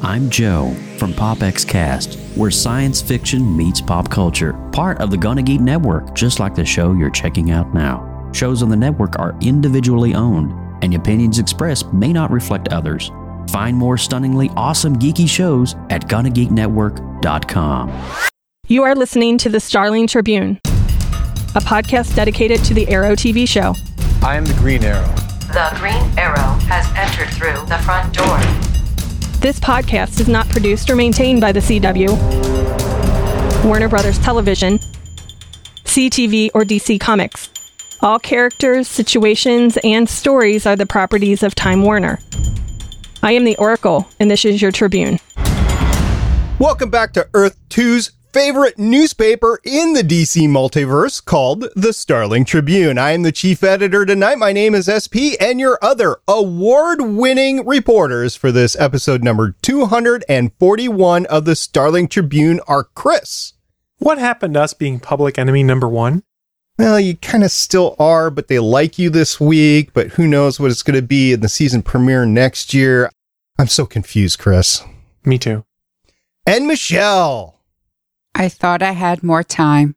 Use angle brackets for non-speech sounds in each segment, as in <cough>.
I'm Joe from PopX Cast, where science fiction meets pop culture, part of the Gonna Geek Network, just like the show you're checking out now. Shows on the network are individually owned, and opinions expressed may not reflect others. Find more stunningly awesome geeky shows at GonnaGeekNetwork.com. You are listening to the Starling Tribune, a podcast dedicated to the Arrow TV show. I am the Green Arrow. The Green Arrow has entered through the front door. This podcast is not produced or maintained by the CW, Warner Brothers Television, CTV, or DC Comics. All characters, situations, and stories are the properties of Time Warner. I am the Oracle, and this is your Tribune. Welcome back to Earth 2's favorite newspaper in the DC multiverse called the Starling Tribune. I am the chief editor tonight. My name is SP, and your other award winning reporters for this episode number 241 of the Starling Tribune are Chris. What happened to us being public enemy number one? Well, you kind of still are, but they like you this week, but who knows what it's going to be in the season premiere next year. I'm so confused, Chris. Me too. And Michelle. I thought I had more time.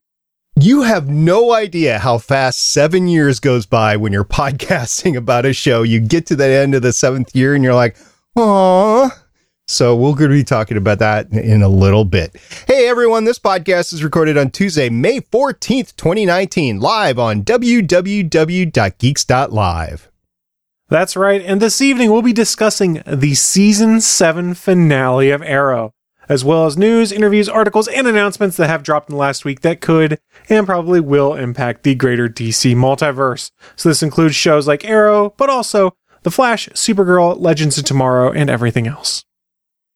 You have no idea how fast seven years goes by when you're <laughs> podcasting about a show. You get to the end of the seventh year and you're like, "Aww." So we're going to be talking about that in a little bit. Hey everyone, this podcast is recorded on Tuesday, May 14th, 2019, live on www.geeks.live. That's right. And this evening we'll be discussing the season seven finale of Arrow, as well as news, interviews, articles, and announcements that have dropped in the last week that could and probably will impact the greater DC multiverse. So this includes shows like Arrow, but also The Flash, Supergirl, Legends of Tomorrow, and everything else.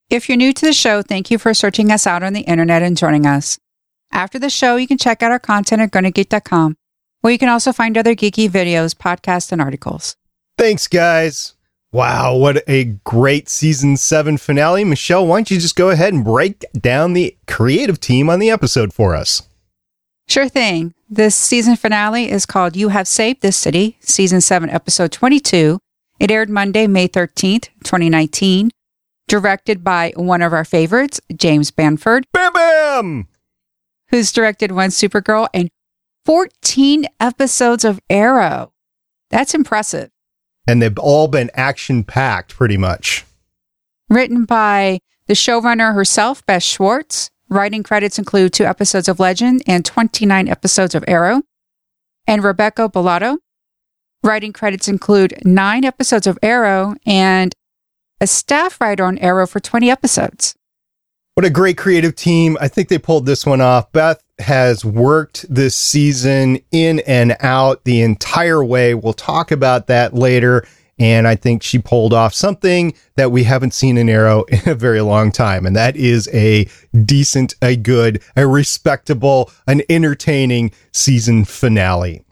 If you're new to the show, thank you for searching us out on the internet and joining us. After the show, you can check out our content at GonnaGeek.com, where you can also find other geeky videos, podcasts, and articles. Thanks, guys. Wow, what a great season seven finale. Michelle, why don't you just go ahead and break down the creative team on the episode for us? Sure thing. This season finale is called You Have Saved This City, season 7, episode 22. It aired Monday, May 13th, 2019. Directed by one of our favorites, James Bamford, Bam Bam! who's directed one Supergirl and 14 episodes of Arrow. That's impressive. And they've all been action packed pretty much. Written by the showrunner herself, Beth Schwartz. Writing credits include two episodes of Legend and 29 episodes of Arrow. And Rebecca Bellotto. Writing credits include nine episodes of Arrow and a staff writer on Arrow for 20 episodes. What a great creative team. I think they pulled this one off. Beth has worked this season in and out the entire way. We'll talk about that later. And I think she pulled off something that we haven't seen in Arrow in a very long time. And that is a decent, a good, a respectable, an entertaining season finale.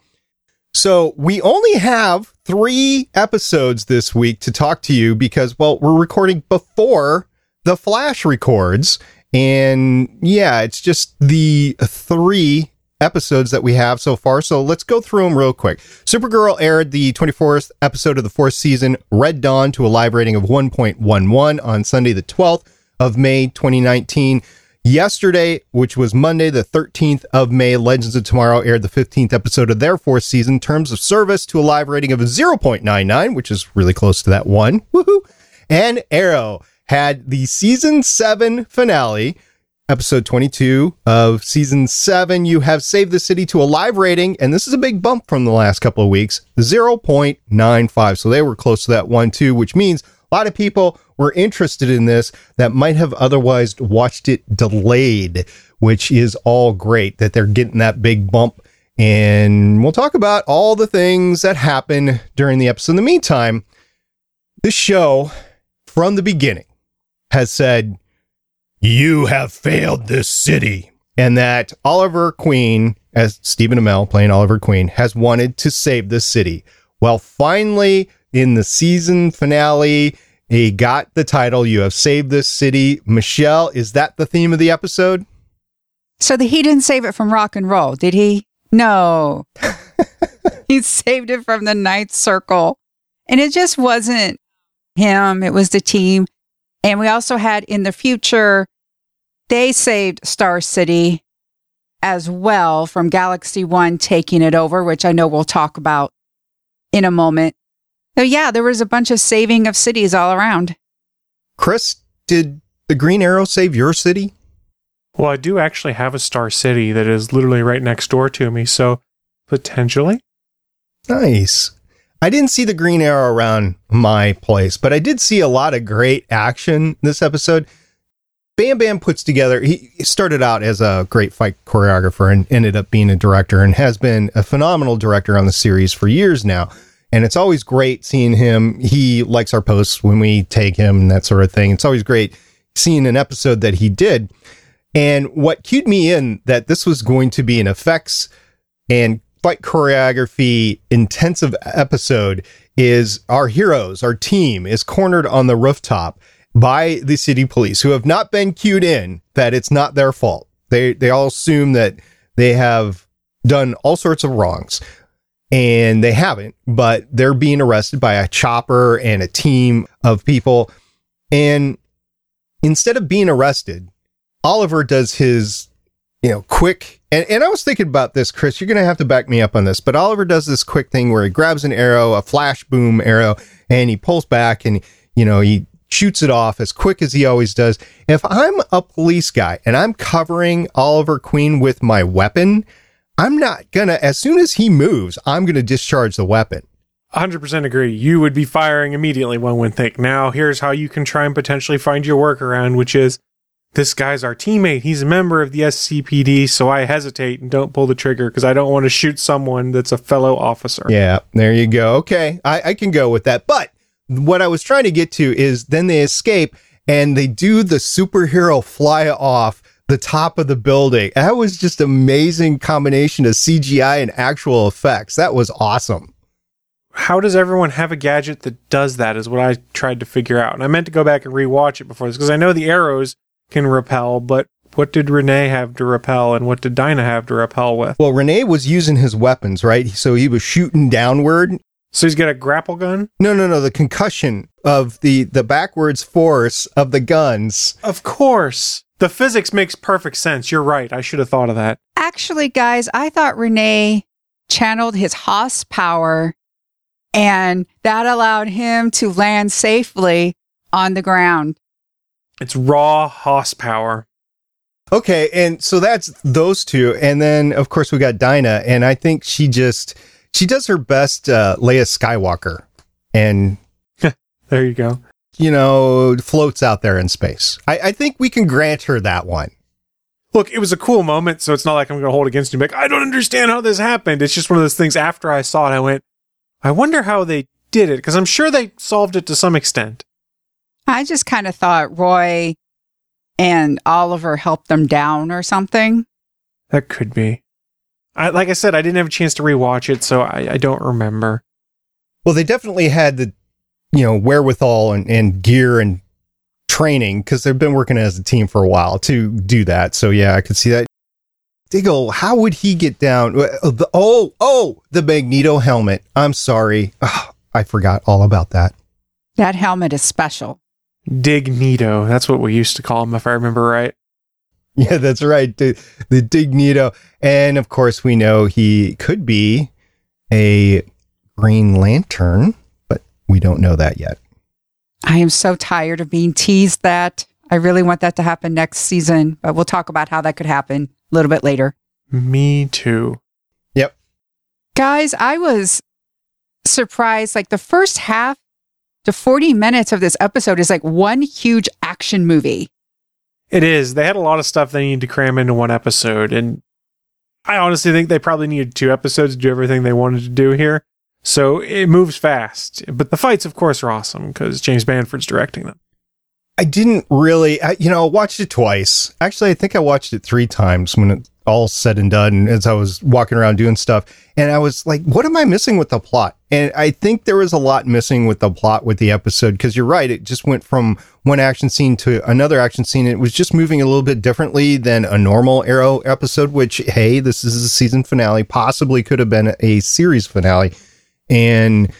So we only have three episodes this week to talk to you because, well, we're recording before the Flash records. And yeah, it's just the three episodes that we have so far. So let's go through them real quick. Supergirl aired the 24th episode of the fourth season, Red Dawn, to a live rating of 1.11 on Sunday, the 12th of May, 2019. Yesterday, which was Monday, the 13th of May, Legends of Tomorrow aired the 15th episode of their fourth season, Terms of Service, to a live rating of 0.99, which is really close to that one. Woohoo! And Arrow had the season seven finale, episode 22 of season seven. You have saved the city to a live rating, and this is a big bump from the last couple of weeks 0.95. So they were close to that one, too, which means a lot of people were interested in this that might have otherwise watched it delayed, which is all great that they're getting that big bump. And we'll talk about all the things that happen during the episode. In the meantime, this show from the beginning has said, You have failed this city. And that Oliver Queen, as Stephen Amell playing Oliver Queen, has wanted to save this city. Well, finally, in the season finale, he got the title, You Have Saved This City. Michelle, is that the theme of the episode? So the, he didn't save it from rock and roll, did he? No. <laughs> he saved it from the ninth circle. And it just wasn't him, it was the team. And we also had in the future, they saved Star City as well from Galaxy One taking it over, which I know we'll talk about in a moment. So, yeah, there was a bunch of saving of cities all around. Chris, did the Green Arrow save your city? Well, I do actually have a Star City that is literally right next door to me, so potentially. Nice. I didn't see the Green Arrow around my place, but I did see a lot of great action this episode. Bam Bam puts together, he started out as a great fight choreographer and ended up being a director and has been a phenomenal director on the series for years now. And it's always great seeing him. He likes our posts when we take him and that sort of thing. It's always great seeing an episode that he did. And what cued me in that this was going to be an effects and fight choreography intensive episode is our heroes, our team is cornered on the rooftop by the city police who have not been cued in that it's not their fault. They they all assume that they have done all sorts of wrongs and they haven't, but they're being arrested by a chopper and a team of people and instead of being arrested, Oliver does his you know, quick. And, and I was thinking about this, Chris. You're going to have to back me up on this. But Oliver does this quick thing where he grabs an arrow, a flash boom arrow, and he pulls back and, you know, he shoots it off as quick as he always does. If I'm a police guy and I'm covering Oliver Queen with my weapon, I'm not going to, as soon as he moves, I'm going to discharge the weapon. 100% agree. You would be firing immediately, one would think. Now, here's how you can try and potentially find your workaround, which is this guy's our teammate. He's a member of the SCPD, so I hesitate and don't pull the trigger because I don't want to shoot someone that's a fellow officer. Yeah, there you go. Okay, I, I can go with that. But what I was trying to get to is then they escape and they do the superhero fly off the top of the building. That was just amazing combination of CGI and actual effects. That was awesome. How does everyone have a gadget that does that? Is what I tried to figure out. And I meant to go back and rewatch it before this because I know the arrows can repel, but what did Renee have to repel and what did Dinah have to repel with? Well, Renee was using his weapons, right? So he was shooting downward. So he's got a grapple gun? No, no, no. The concussion of the the backwards force of the guns. Of course. The physics makes perfect sense. You're right. I should have thought of that. Actually, guys, I thought Renee channeled his Hoss power and that allowed him to land safely on the ground. It's raw Hoss power. Okay, and so that's those two, and then of course we got Dinah, and I think she just she does her best uh, Leia Skywalker, and <laughs> there you go. You know, floats out there in space. I, I think we can grant her that one. Look, it was a cool moment, so it's not like I'm going to hold against you. Like I don't understand how this happened. It's just one of those things. After I saw it, I went, I wonder how they did it because I'm sure they solved it to some extent. I just kind of thought Roy and Oliver helped them down or something. That could be. I, like I said, I didn't have a chance to rewatch it, so I, I don't remember. Well, they definitely had the, you know, wherewithal and, and gear and training because they've been working as a team for a while to do that. So yeah, I could see that. Diggle, how would he get down? Uh, uh, oh, oh, the Magneto helmet. I'm sorry. Oh, I forgot all about that. That helmet is special. Dignito. That's what we used to call him, if I remember right. <laughs> Yeah, that's right. The, the Dignito. And of course, we know he could be a Green Lantern, but we don't know that yet. I am so tired of being teased that. I really want that to happen next season, but we'll talk about how that could happen a little bit later. Me too. Yep. Guys, I was surprised. Like the first half to 40 minutes of this episode is like one huge action movie. It is. They had a lot of stuff they need to cram into one episode. And I honestly think they probably needed two episodes to do everything they wanted to do here. So it moves fast. But the fights, of course, are awesome because James Bamford's directing them. I didn't really, I, you know, I watched it twice. Actually, I think I watched it three times when it all said and done as I was walking around doing stuff. And I was like, what am I missing with the plot? And I think there was a lot missing with the plot with the episode because you're right. It just went from one action scene to another action scene. It was just moving a little bit differently than a normal Arrow episode, which, hey, this is a season finale, possibly could have been a series finale. And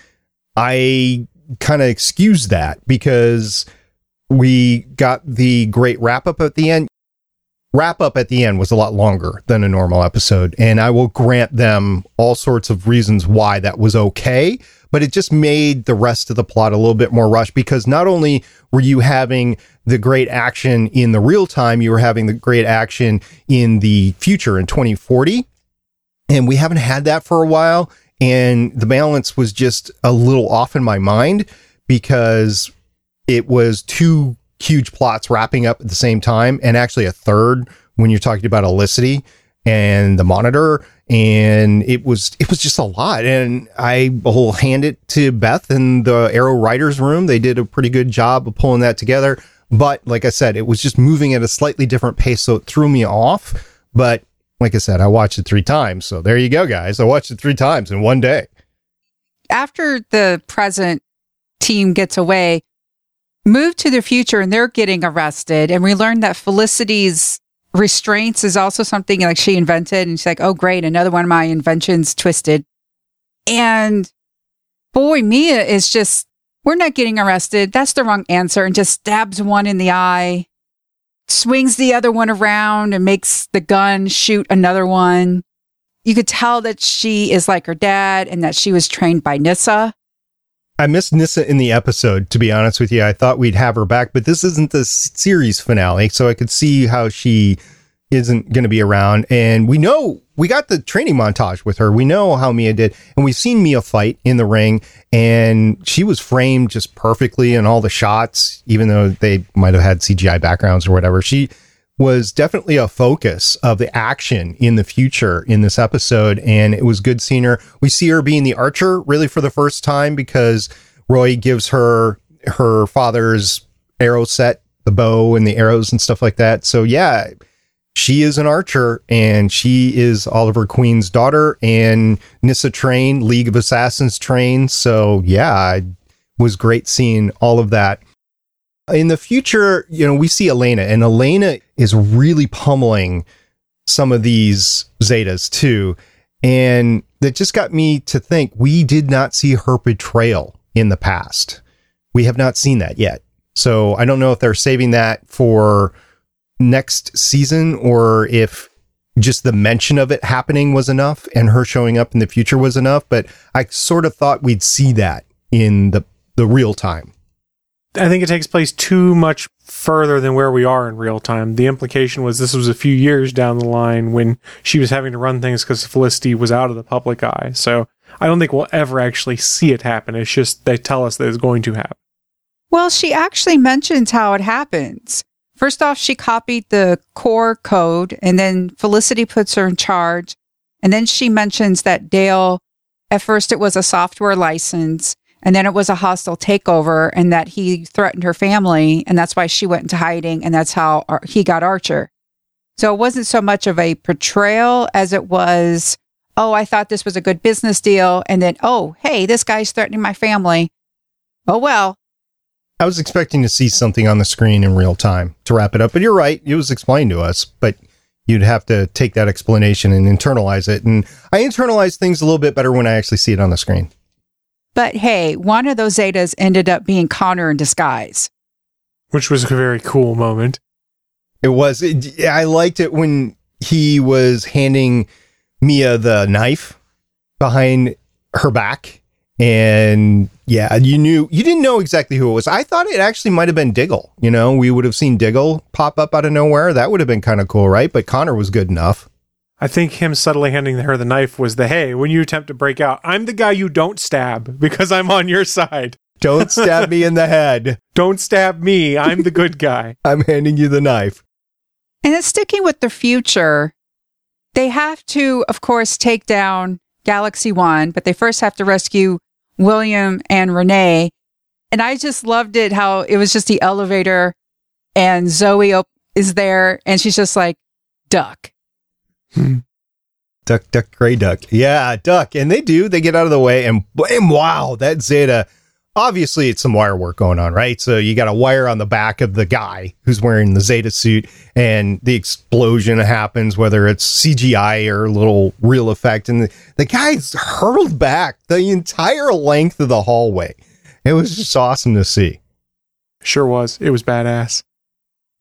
I kind of excuse that because we got the great wrap up at the end. Wrap up at the end was a lot longer than a normal episode, and I will grant them all sorts of reasons why that was okay, but it just made the rest of the plot a little bit more rushed because not only were you having the great action in the real time, you were having the great action in the future in 2040, and we haven't had that for a while, and the balance was just a little off in my mind because it was two huge plots wrapping up at the same time, and actually a third when you're talking about Felicity and the monitor. And it was it was just a lot. And I will hand it to Beth in the Arrow writers room. They did a pretty good job of pulling that together. But like I said, it was just moving at a slightly different pace, so it threw me off. But like I said, I watched it three times. So there you go, guys. I watched it three times in one day. After the present team gets away, move to the future and they're getting arrested. And we learn that Felicity's restraints is also something like she invented. And she's like, oh, great. Another one of my inventions twisted. And boy, Mia is just, we're not getting arrested. That's the wrong answer. And just stabs one in the eye, swings the other one around and makes the gun shoot another one. You could tell that she is like her dad and that she was trained by Nyssa. I missed Nyssa in the episode, to be honest with you. I thought we'd have her back, but this isn't the series finale, so I could see how she isn't going to be around. And we know we got the training montage with her. We know how Mia did, and we've seen Mia fight in the ring, and she was framed just perfectly in all the shots, even though they might have had CGI backgrounds or whatever. She was definitely a focus of the action in the future in this episode. And it was good seeing her. We see her being the archer really for the first time because Roy gives her her father's arrow set, the bow and the arrows and stuff like that. So yeah, she is an archer and she is Oliver Queen's daughter and Nyssa train, League of Assassins train. So yeah, it was great seeing all of that. In the future, you know, we see Elena, and Elena is really pummeling some of these Zetas too. And that just got me to think we did not see her betrayal in the past. We have not seen that yet. So I don't know if they're saving that for next season or if just the mention of it happening was enough and her showing up in the future was enough. But I sort of thought we'd see that in the, the real time. I think it takes place too much further than where we are in real time. The implication was this was a few years down the line when she was having to run things because Felicity was out of the public eye. So I don't think we'll ever actually see it happen. It's just they tell us that it's going to happen. Well, she actually mentions how it happens. First off, she copied the core code, and then Felicity puts her in charge. And then she mentions that Dale, at first, it was a software license and then it was a hostile takeover and that he threatened her family and that's why she went into hiding and that's how Ar- he got Archer. So it wasn't so much of a portrayal as it was, oh, I thought this was a good business deal. And then, oh, hey, this guy's threatening my family. Oh, well. I was expecting to see something on the screen in real time to wrap it up, but you're right. It was explained to us, but you'd have to take that explanation and internalize it. And I internalize things a little bit better when I actually see it on the screen. But hey, one of those Zetas ended up being Connor in disguise. Which was a very cool moment. It was. It, I liked it when he was handing Mia the knife behind her back. And yeah, you knew, you didn't know exactly who it was. I thought it actually might have been Diggle. You know, we would have seen Diggle pop up out of nowhere. That would have been kind of cool, right? But Connor was good enough. I think him subtly handing her the knife was the hey, when you attempt to break out, I'm the guy you don't stab because I'm on your side. Don't stab me in the head. <laughs> Don't stab me. I'm the good guy. <laughs> I'm handing you the knife. And then sticking with the future, they have to, of course, take down Galaxy One, but they first have to rescue William and Renee. And I just loved it how it was just the elevator and Zoe is there and she's just like, duck. Hmm. duck, duck, gray duck. Yeah, duck. And they do. They get out of the way and bam, wow, that Zeta. Obviously, it's some wire work going on, right? So you got a wire on the back of the guy who's wearing the Zeta suit, and the explosion happens, whether it's CGI or a little real effect. And the, the guy's hurled back the entire length of the hallway. It was just awesome to see. Sure was. It was badass.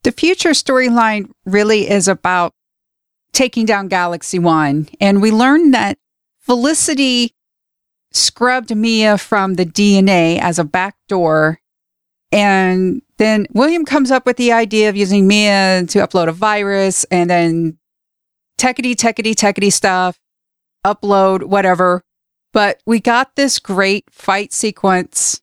The future storyline really is about taking down Galaxy One. And we learned that Felicity scrubbed Mia from the DNA as a backdoor. And then William comes up with the idea of using Mia to upload a virus and then techity, techity, techity stuff, upload, whatever. But we got this great fight sequence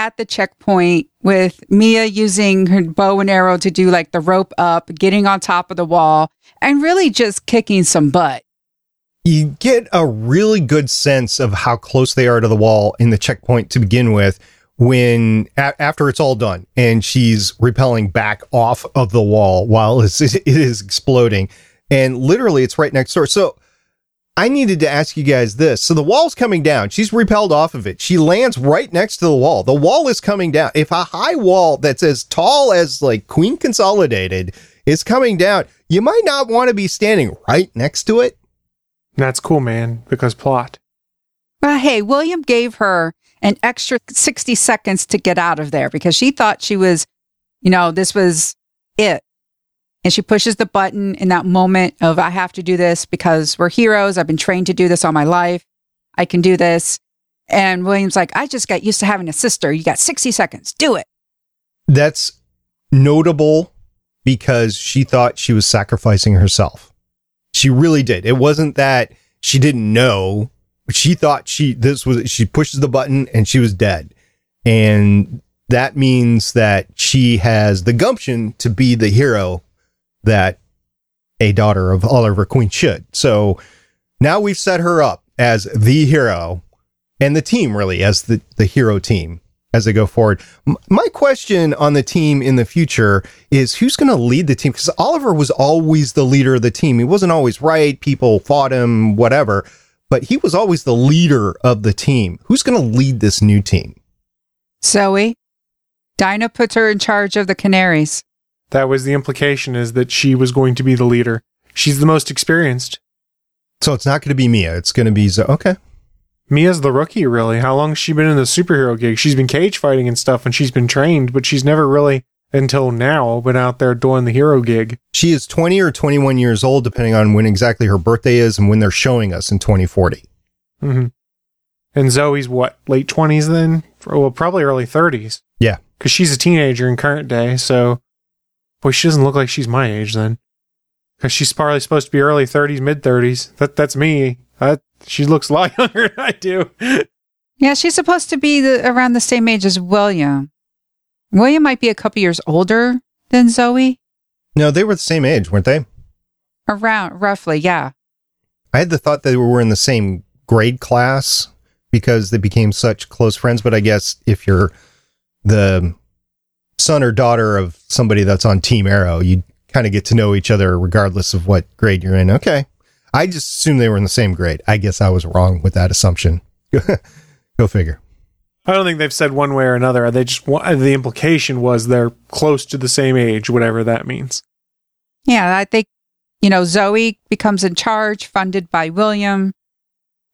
at the checkpoint with Mia using her bow and arrow to do like the rope up, getting on top of the wall, and really just kicking some butt. You get a really good sense of how close they are to the wall in the checkpoint to begin with when a- after it's all done and she's repelling back off of the wall while it's, <laughs> it is exploding and literally it's right next door. So I needed to ask you guys this. So the wall's coming down. She's repelled off of it. She lands right next to the wall. The wall is coming down. If a high wall that's as tall as like Queen Consolidated is coming down, you might not want to be standing right next to it. That's cool, man, because plot. Well, hey, William gave her an extra 60 seconds to get out of there because she thought she was, you know, this was it. And she pushes the button in that moment of, I have to do this because we're heroes. I've been trained to do this all my life. I can do this. And William's like, I just got used to having a sister. You got 60 seconds. Do it. That's notable because she thought she was sacrificing herself. She really did. It wasn't that she didn't know. She thought she, this was, she pushes the button and she was dead. And that means that she has the gumption to be the hero that a daughter of Oliver Queen should. So now we've set her up as the hero and the team really as the, the hero team as they go forward. M- my question on the team in the future is who's going to lead the team? Because Oliver was always the leader of the team. He wasn't always right. People fought him, whatever, but he was always the leader of the team. Who's going to lead this new team? Zoe, Dinah puts her in charge of the Canaries. That was the implication is that she was going to be the leader. She's the most experienced. So it's not going to be Mia. It's going to be Zoe. Okay. Mia's the rookie, really. How long has she been in the superhero gig? She's been cage fighting and stuff and she's been trained, but she's never really, until now, been out there doing the hero gig. She is 20 or 21 years old, depending on when exactly her birthday is and when they're showing us in 2040. hmm And Zoe's what, late 20s then? Well, probably early 30s. Yeah. Because she's a teenager in current day, so. Boy, she doesn't look like she's my age then. Because she's probably supposed to be early 30s, mid 30s. That, that's me. That, she looks a lot <laughs> younger than I do. Yeah, she's supposed to be the, around the same age as William. William might be a couple years older than Zoe. No, they were the same age, weren't they? Around, roughly, yeah. I had the thought that they were in the same grade class because they became such close friends. But I guess if you're the son or daughter of somebody that's on Team Arrow, you kind of get to know each other regardless of what grade you're in. Okay. I just assumed they were in the same grade. I guess I was wrong with that assumption. <laughs> Go figure. I don't think they've said one way or another. They just wa- the implication was they're close to the same age, whatever that means. Yeah, I think, you know, Zoe becomes in charge, funded by William.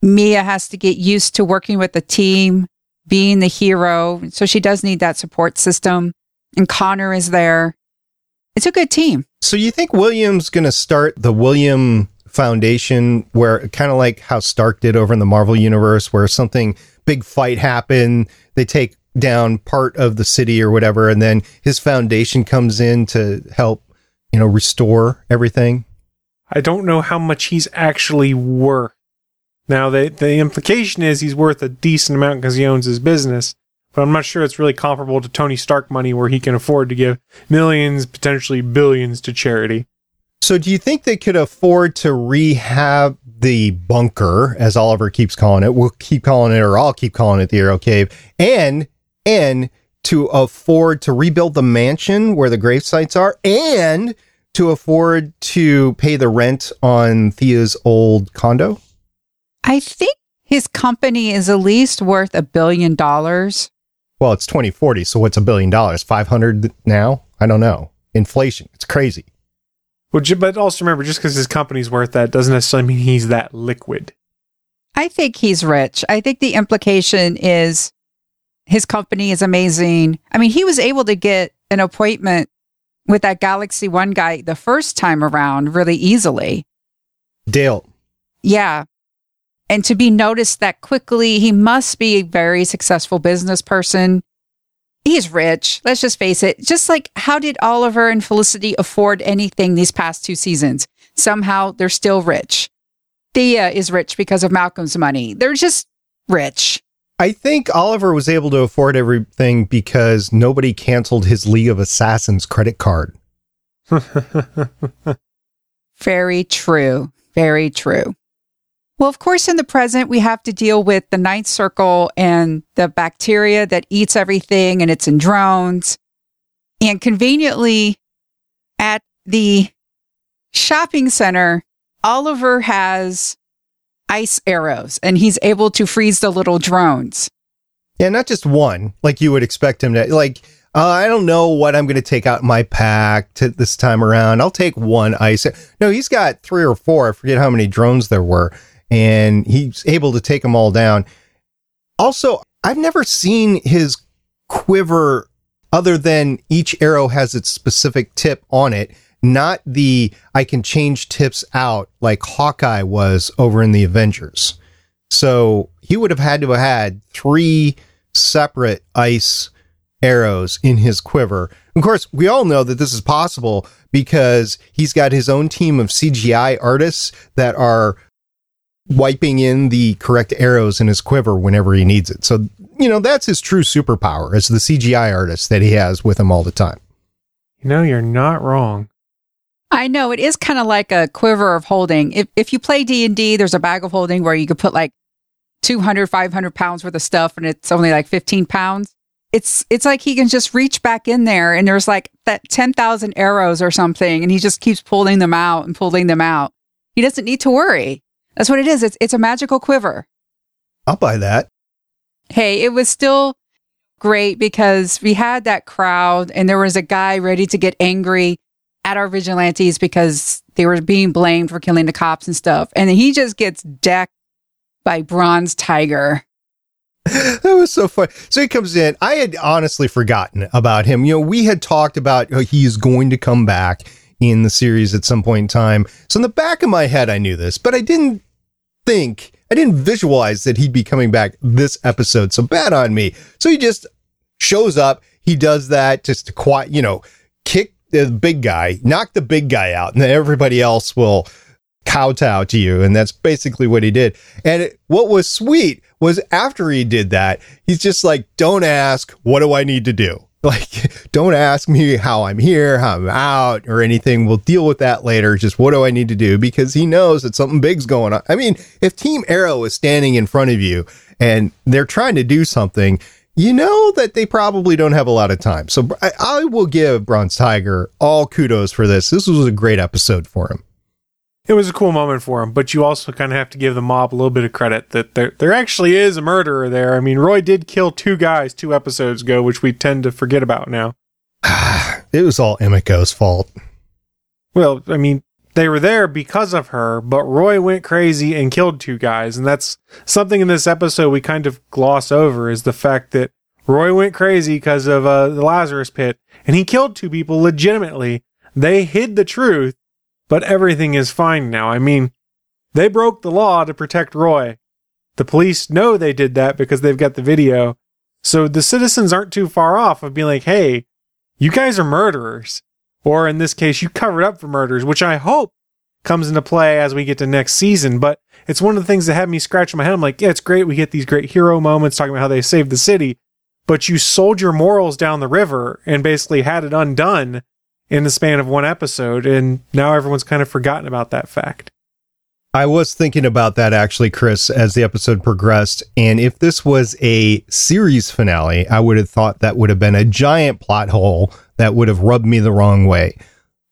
Mia has to get used to working with the team, being the hero. So she does need that support system. And Connor is there. It's a good team. So you think William's going to start the William Foundation where kind of like how Stark did over in the Marvel universe where something big fight happened, they take down part of the city or whatever and then his foundation comes in to help, you know, restore everything. I don't know how much he's actually worth. Now, the, the implication is he's worth a decent amount because he owns his business, but I'm not sure it's really comparable to Tony Stark money where he can afford to give millions, potentially billions to charity. So do you think they could afford to rehab the bunker, as Oliver keeps calling it? We'll keep calling it, or I'll keep calling it the Arrow Cave, and and to afford to rebuild the mansion where the grave sites are, and to afford to pay the rent on Thea's old condo? I think his company is at least worth a billion dollars. Well, it's 2040, so what's a billion dollars? 500 now? I don't know. Inflation. It's crazy. Well, but also remember, just because his company's worth that doesn't necessarily mean he's that liquid. I think he's rich. I think the implication is His company is amazing. I mean, he was able to get an appointment with that Galaxy One guy the first time around really easily. Dale. Yeah. And to be noticed that quickly, he must be a very successful business person. He's rich. Let's just face it. Just like how did Oliver and Felicity afford anything these past two seasons? Somehow they're still rich. Thea is rich because of Malcolm's money. They're just rich. I think Oliver was able to afford everything because nobody canceled his League of Assassins credit card. <laughs> Very true. Very true. Well, of course, in the present, we have to deal with the ninth circle and the bacteria that eats everything, and it's in drones. And conveniently, at the shopping center, Oliver has ice arrows and he's able to freeze the little drones. Yeah, not just one, like you would expect him to. Like, uh, I don't know what I'm going to take out my pack to this time around. I'll take one ice. No, he's got three or four. I forget how many drones there were, and he's able to take them all down. Also, I've never seen his quiver other than each arrow has its specific tip on it, not the I can change tips out like Hawkeye was over in the Avengers. So he would have had to have had three separate ice arrows in his quiver. Of course, we all know that this is possible because he's got his own team of CGI artists that are wiping in the correct arrows in his quiver whenever he needs it. So, you know, that's his true superpower is the CGI artist that he has with him all the time. You know, you're not wrong. I know it is kind of like a quiver of holding. If if you play D and D, there's a bag of holding where you could put like 200, 500 pounds worth of stuff, and it's only like 15 pounds. It's it's like he can just reach back in there, and there's like that 10,000 arrows or something, and he just keeps pulling them out and pulling them out. He doesn't need to worry. That's what it is. It's it's a magical quiver. I'll buy that. Hey, it was still great because we had that crowd, and there was a guy ready to get angry at our vigilantes because they were being blamed for killing the cops and stuff. And then he just gets decked by Bronze Tiger. <laughs> that was so fun. So he comes in. I had honestly forgotten about him. You know, we had talked about oh, he is going to come back in the series at some point in time. So in the back of my head, I knew this, but I didn't think, I didn't visualize that he'd be coming back this episode. So bad on me. So he just shows up. He does that just to quiet, you know, kick the big guy, knock the big guy out, and then everybody else will kowtow to you. And that's basically what he did. And it, what was sweet was after he did that, he's just like, don't ask, what do I need to do? Like, don't ask me how I'm here, how I'm out, or anything. We'll deal with that later. Just what do I need to do? Because he knows that something big's going on. I mean, if Team Arrow is standing in front of you and they're trying to do something, you know that they probably don't have a lot of time. So I, I, will give Bronze Tiger all kudos for this. This was a great episode for him. It was a cool moment for him, but you also kind of have to give the mob a little bit of credit that there there actually is a murderer there. I mean, Roy did kill two guys two episodes ago, which we tend to forget about now. <sighs> it was all Emiko's fault. Well, I mean, they were there because of her, but Roy went crazy and killed two guys. And that's something in this episode we kind of gloss over is the fact that Roy went crazy because of uh, the Lazarus pit and he killed two people legitimately. They hid the truth, but everything is fine now. I mean, they broke the law to protect Roy. The police know they did that because they've got the video. So the citizens aren't too far off of being like, hey, you guys are murderers. Or in this case, you covered up for murders, which I hope comes into play as we get to next season. But it's one of the things that had me scratching my head. I'm like, yeah, it's great. We get these great hero moments talking about how they saved the city, but you sold your morals down the river and basically had it undone in the span of one episode. And now everyone's kind of forgotten about that fact. I was thinking about that actually, Chris, as the episode progressed. And if this was a series finale, I would have thought that would have been a giant plot hole that would have rubbed me the wrong way.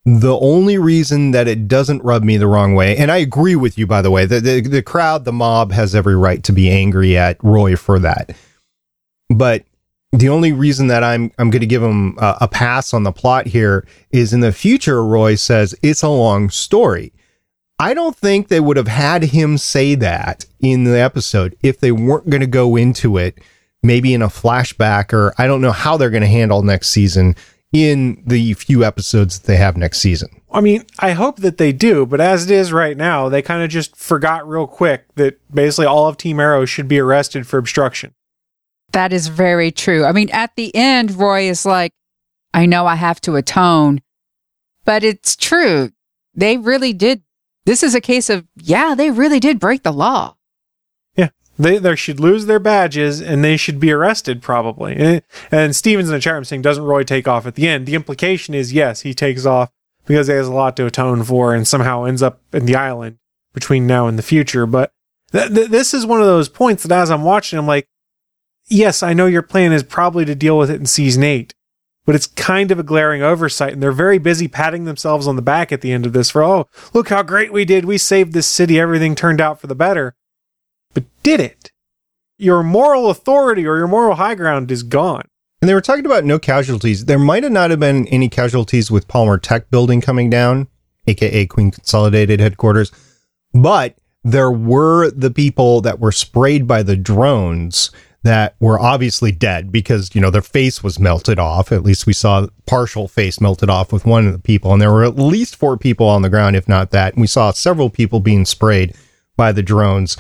The only reason that it doesn't rub me the wrong way, and I agree with you, by the way, the, the, the crowd, the mob has every right to be angry at Roy for that. But the only reason that I'm I'm going to give him a, a, pass on the plot here is in the future. Roy says it's a long story. I don't think they would have had him say that in the episode if they weren't going to go into it maybe in a flashback, or I don't know how they're going to handle next season in the few episodes that they have next season. I mean, I hope that they do, but as it is right now, they kind of just forgot real quick that basically all of Team Arrow should be arrested for obstruction. That is very true. I mean, at the end, Roy is like, I know I have to atone, but it's true. They really did. This is a case of, yeah, they really did break the law. Yeah, they, they should lose their badges and they should be arrested probably. And, Stevens in the chat room saying, doesn't Roy take off at the end? The implication is, yes, he takes off because he has a lot to atone for and somehow ends up in the island between now and the future. But th- th- this is one of those points that as I'm watching, I'm like, yes, I know your plan is probably to deal with it in season eight, but it's kind of a glaring oversight. And they're very busy patting themselves on the back at the end of this for, oh, look how great we did. We saved this city. Everything turned out for the better. But did it? Your moral authority or your moral high ground is gone. And they were talking about no casualties. There might have not have been any casualties with Palmer Tech building coming down, aka Queen Consolidated headquarters, but there were the people that were sprayed by the drones that were obviously dead because, you know, their face was melted off. At least we saw partial face melted off with one of the people. And there were at least four people on the ground, if not that. And we saw several people being sprayed by the drones.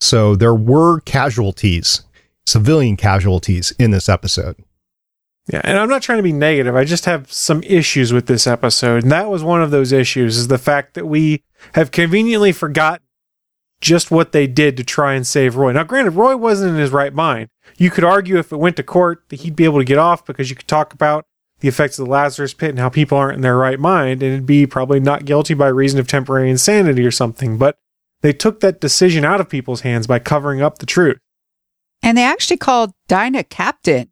So there were casualties, civilian casualties in this episode. Yeah, and I'm not trying to be negative. I just have some issues with this episode. And that was one of those issues is the fact that we have conveniently forgotten just what they did to try and save Roy. Now, granted, Roy wasn't in his right mind. You could argue if it went to court that he'd be able to get off because you could talk about the effects of the Lazarus pit and how people aren't in their right mind and it'd be probably not guilty by reason of temporary insanity or something. But they took that decision out of people's hands by covering up the truth. And they actually called Dinah captain.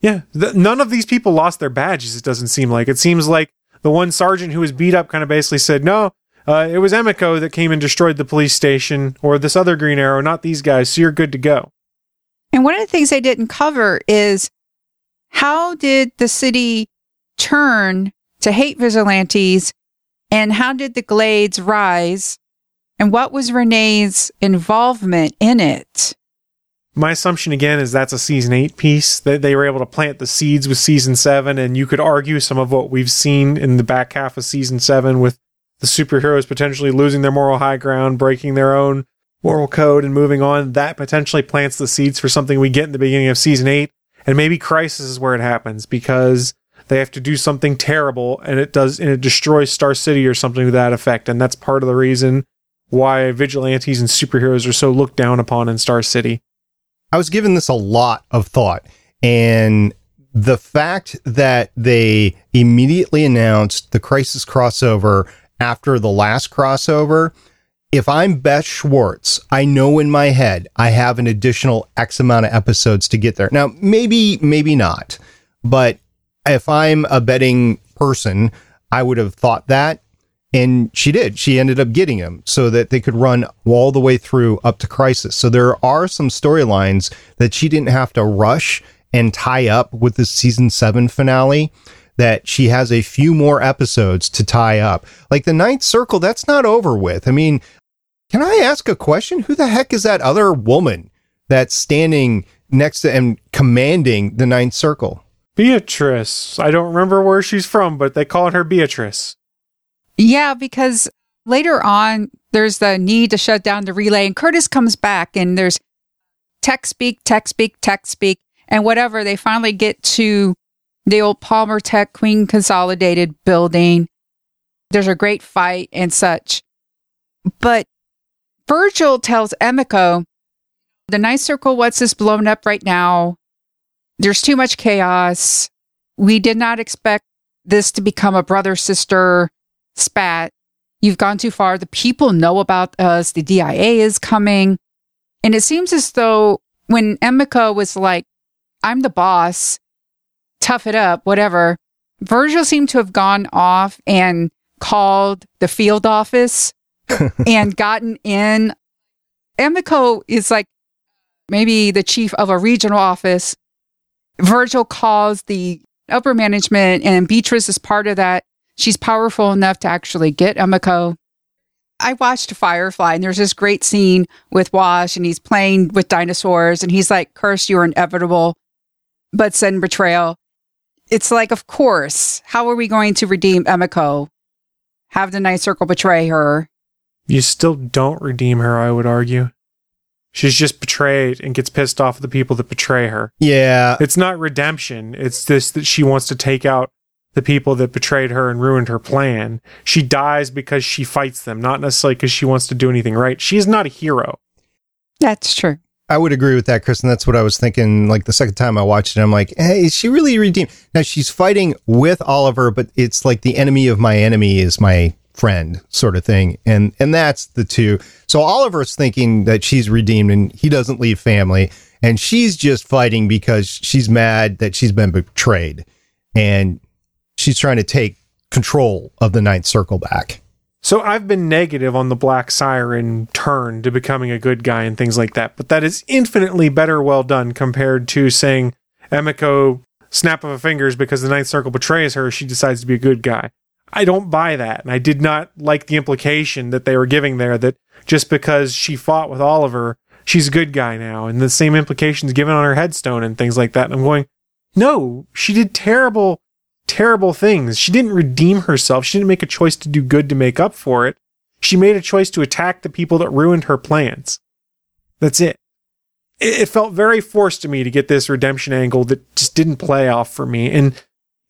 Yeah, th- none of these people lost their badges. It doesn't seem like. It seems like the one sergeant who was beat up kind of basically said, "No, uh, it was Emiko that came and destroyed the police station, or this other Green Arrow, not these guys. So you're good to go." And one of the things they didn't cover is how did the city turn to hate vigilantes, and how did the Glades rise, and what was Renee's involvement in it? my assumption again is that's a season eight piece that they were able to plant the seeds with season seven and you could argue some of what we've seen in the back half of season seven with the superheroes potentially losing their moral high ground breaking their own moral code and moving on that potentially plants the seeds for something we get in the beginning of season eight. And maybe crisis is where it happens because they have to do something terrible and it does and it destroys star city or something to that effect. And that's part of the reason why vigilantes and superheroes are so looked down upon in star city. I was giving this a lot of thought and the fact that they immediately announced the crisis crossover after the last crossover, if I'm Beth Schwartz, I know in my head I have an additional X amount of episodes to get there. Now, maybe, maybe not, but if I'm a betting person, I would have thought that and she did. She ended up getting him so that they could run all the way through up to Crisis. So there are some storylines that she didn't have to rush and tie up with the season seven finale. That she has a few more episodes to tie up. Like the Ninth Circle, that's not over with. I mean, can I ask a question? Who the heck is that other woman that's standing next to and commanding the Ninth Circle? Beatrice. I don't remember where she's from, but they call her Beatrice. Yeah, because later on, there's the need to shut down the relay, and Curtis comes back, and there's tech speak, tech speak, tech speak, and whatever. They finally get to the old Palmer Tech Queen Consolidated building. There's a great fight and such. But Virgil tells Emiko, the Ninth Circle what's this blown up right now. There's too much chaos. We did not expect this to become a brother sister spat. You've gone too far. The people know about us. The DIA is coming. And it seems as though when Emiko was like, I'm the boss, tough it up, whatever, Virgil seemed to have gone off and called the field office <laughs> and gotten in. Emiko is like maybe the chief of a regional office. Virgil calls the upper management, and Beatrice is part of that she's powerful enough to actually get Emiko. I watched Firefly and there's this great scene with Wash and he's playing with dinosaurs and he's like, Curse, you're inevitable, but send betrayal. It's like, of course, how are we going to redeem Emiko? Have the Ninth Circle betray her? You still don't redeem her, I would argue. She's just betrayed and gets pissed off at the people that betray her. Yeah. It's not redemption. It's this that she wants to take out the people that betrayed her and ruined her plan. She dies because she fights them, not necessarily because she wants to do anything right. She is not a hero. That's true. I would agree with that, Chris. And that's what I was thinking. Like the second time I watched it, I'm like, hey, is she really redeemed? Now she's fighting with Oliver, but it's like the enemy of my enemy is my friend sort of thing. And, and that's the two. So Oliver's thinking that she's redeemed and he doesn't leave family. And she's just fighting because she's mad that she's been betrayed. And she's trying to take control of the ninth circle back. So I've been negative on the Black Siren turn to becoming a good guy and things like that, but that is infinitely better well done compared to saying Emiko snap of a fingers because the Ninth Circle betrays her, she decides to be a good guy. I don't buy that, and I did not like the implication that they were giving there that just because she fought with Oliver, she's a good guy now, and the same implications given on her headstone and things like that. And I'm going, no, she did terrible terrible things. She didn't redeem herself. She didn't make a choice to do good to make up for it. She made a choice to attack the people that ruined her plans. That's it. It, felt very forced to me to get this redemption angle that just didn't play off for me. And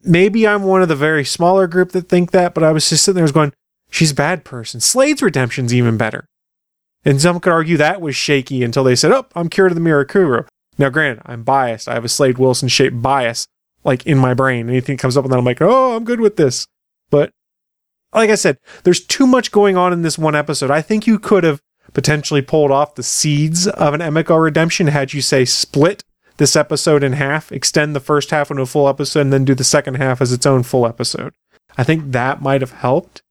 maybe I'm one of the very smaller group that think that, but I was just sitting there going, she's a bad person. Slade's redemption's even better. And some could argue that was shaky until they said, oh, I'm cured of the Mirakuru. Now, granted, I'm biased. I have a Slade Wilson shaped bias like in my brain. Anything comes up and then I'm like, oh, I'm good with this. But like I said, there's too much going on in this one episode. I think you could have potentially pulled off the seeds of an Emiko redemption had you say split this episode in half, extend the first half into a full episode, and then do the second half as its own full episode. I think that might have helped.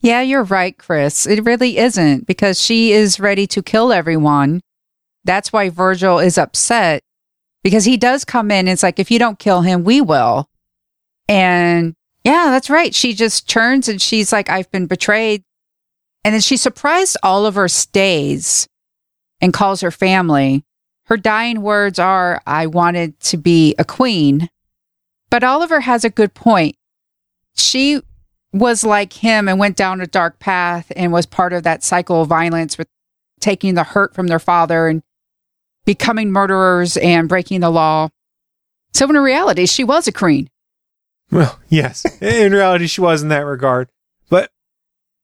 Yeah, you're right, Chris. It really isn't because she is ready to kill everyone. That's why Virgil is upset because he does come in. it's like, if you don't kill him, we will. And yeah, that's right. She just turns and she's like, I've been betrayed. And then she surprised Oliver stays and calls her family. Her dying words are, I wanted to be a queen. But Oliver has a good point. She was like him and went down a dark path and was part of that cycle of violence with taking the hurt from their father and becoming murderers and breaking the law. So in reality, she was a queen. Well, yes. in reality, she was in that regard. But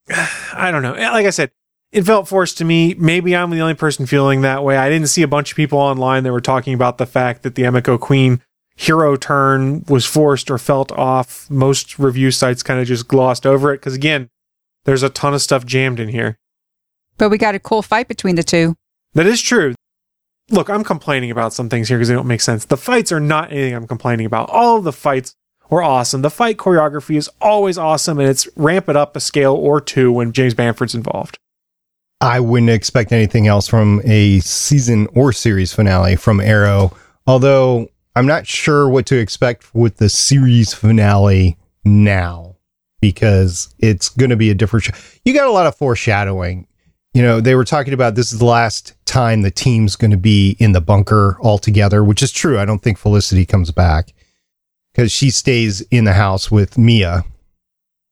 I don't know. Like I said, it felt forced to me. Maybe I'm the only person feeling that way. I didn't see a bunch of people online that were talking about the fact that the Emiko Queen hero turn was forced or felt off. Most review sites kind of just glossed over it because, again, there's a ton of stuff jammed in here. But we got a cool fight between the two. That is true look, I'm complaining about some things here because they don't make sense. The fights are not anything I'm complaining about. All of the fights were awesome. The fight choreography is always awesome, and it's ramp it up a scale or two when James Bamford's involved. I wouldn't expect anything else from a season or series finale from Arrow, although I'm not sure what to expect with the series finale now because it's going to be a different show. You got a lot of foreshadowing you know, they were talking about this is the last time the team's going to be in the bunker altogether, which is true. I don't think Felicity comes back because she stays in the house with Mia.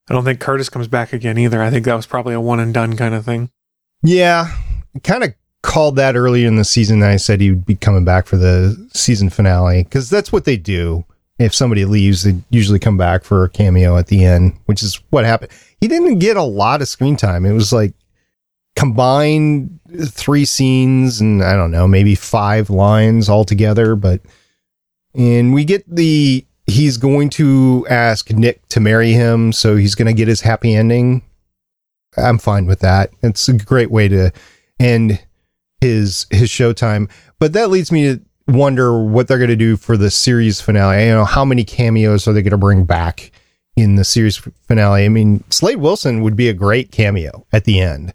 I don't think Curtis comes back again either. I think that was probably a one and done kind of thing. Yeah. Kind of called that earlier in the season. I said he would be coming back for the season finale because that's what they do. If somebody leaves, they usually come back for a cameo at the end, which is what happened. He didn't get a lot of screen time. It was like combine three scenes and I don't know, maybe five lines altogether. But, and we get the, he's going to ask Nick to marry him. So he's going to get his happy ending. I'm fine with that. It's a great way to end his, his showtime. But that leads me to wonder what they're going to do for the series finale. You know, how many cameos are they going to bring back in the series finale? I mean, Slade Wilson would be a great cameo at the end.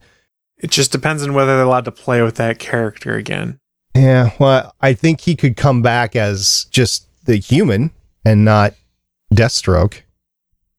It just depends on whether they're allowed to play with that character again. Yeah, well, I think he could come back as just the human and not Deathstroke.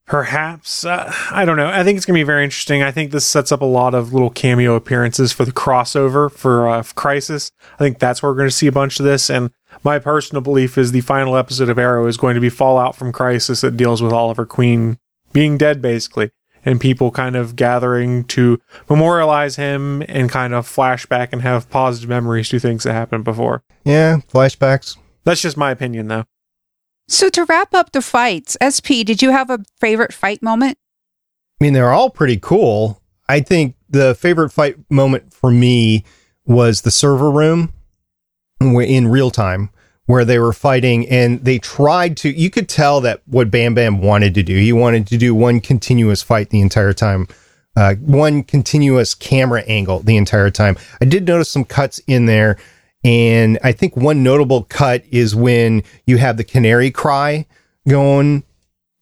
Perhaps. Uh, I don't know. I think it's going to be very interesting. I think this sets up a lot of little cameo appearances for the crossover for uh, Crisis. I think that's where we're going to see a bunch of this. And my personal belief is the final episode of Arrow is going to be Fallout from Crisis that deals with Oliver Queen being dead, basically, and people kind of gathering to memorialize him and kind of flashback and have positive memories to things that happened before. Yeah, flashbacks. That's just my opinion, though. So to wrap up the fights, SP, did you have a favorite fight moment? I mean, they're all pretty cool. I think the favorite fight moment for me was the server room in real time where they were fighting and they tried to you could tell that what bam bam wanted to do. He wanted to do one continuous fight the entire time uh, one continuous camera angle the entire time. I did notice some cuts in there and i think one notable cut is when you have the canary cry going.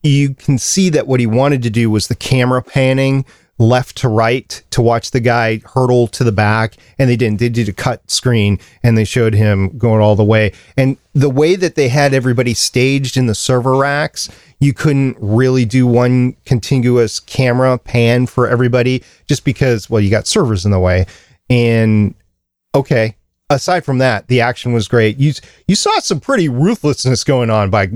You can see that what he wanted to do was the camera panning left to right to watch the guy hurdle to the back and they didn't. They did a cut screen and they showed him going all the way. And the way that they had everybody staged in the server racks you couldn't really do one contiguous camera pan for everybody just because well you got servers in the way. And okay aside from that the action was great. You you saw some pretty ruthlessness going on by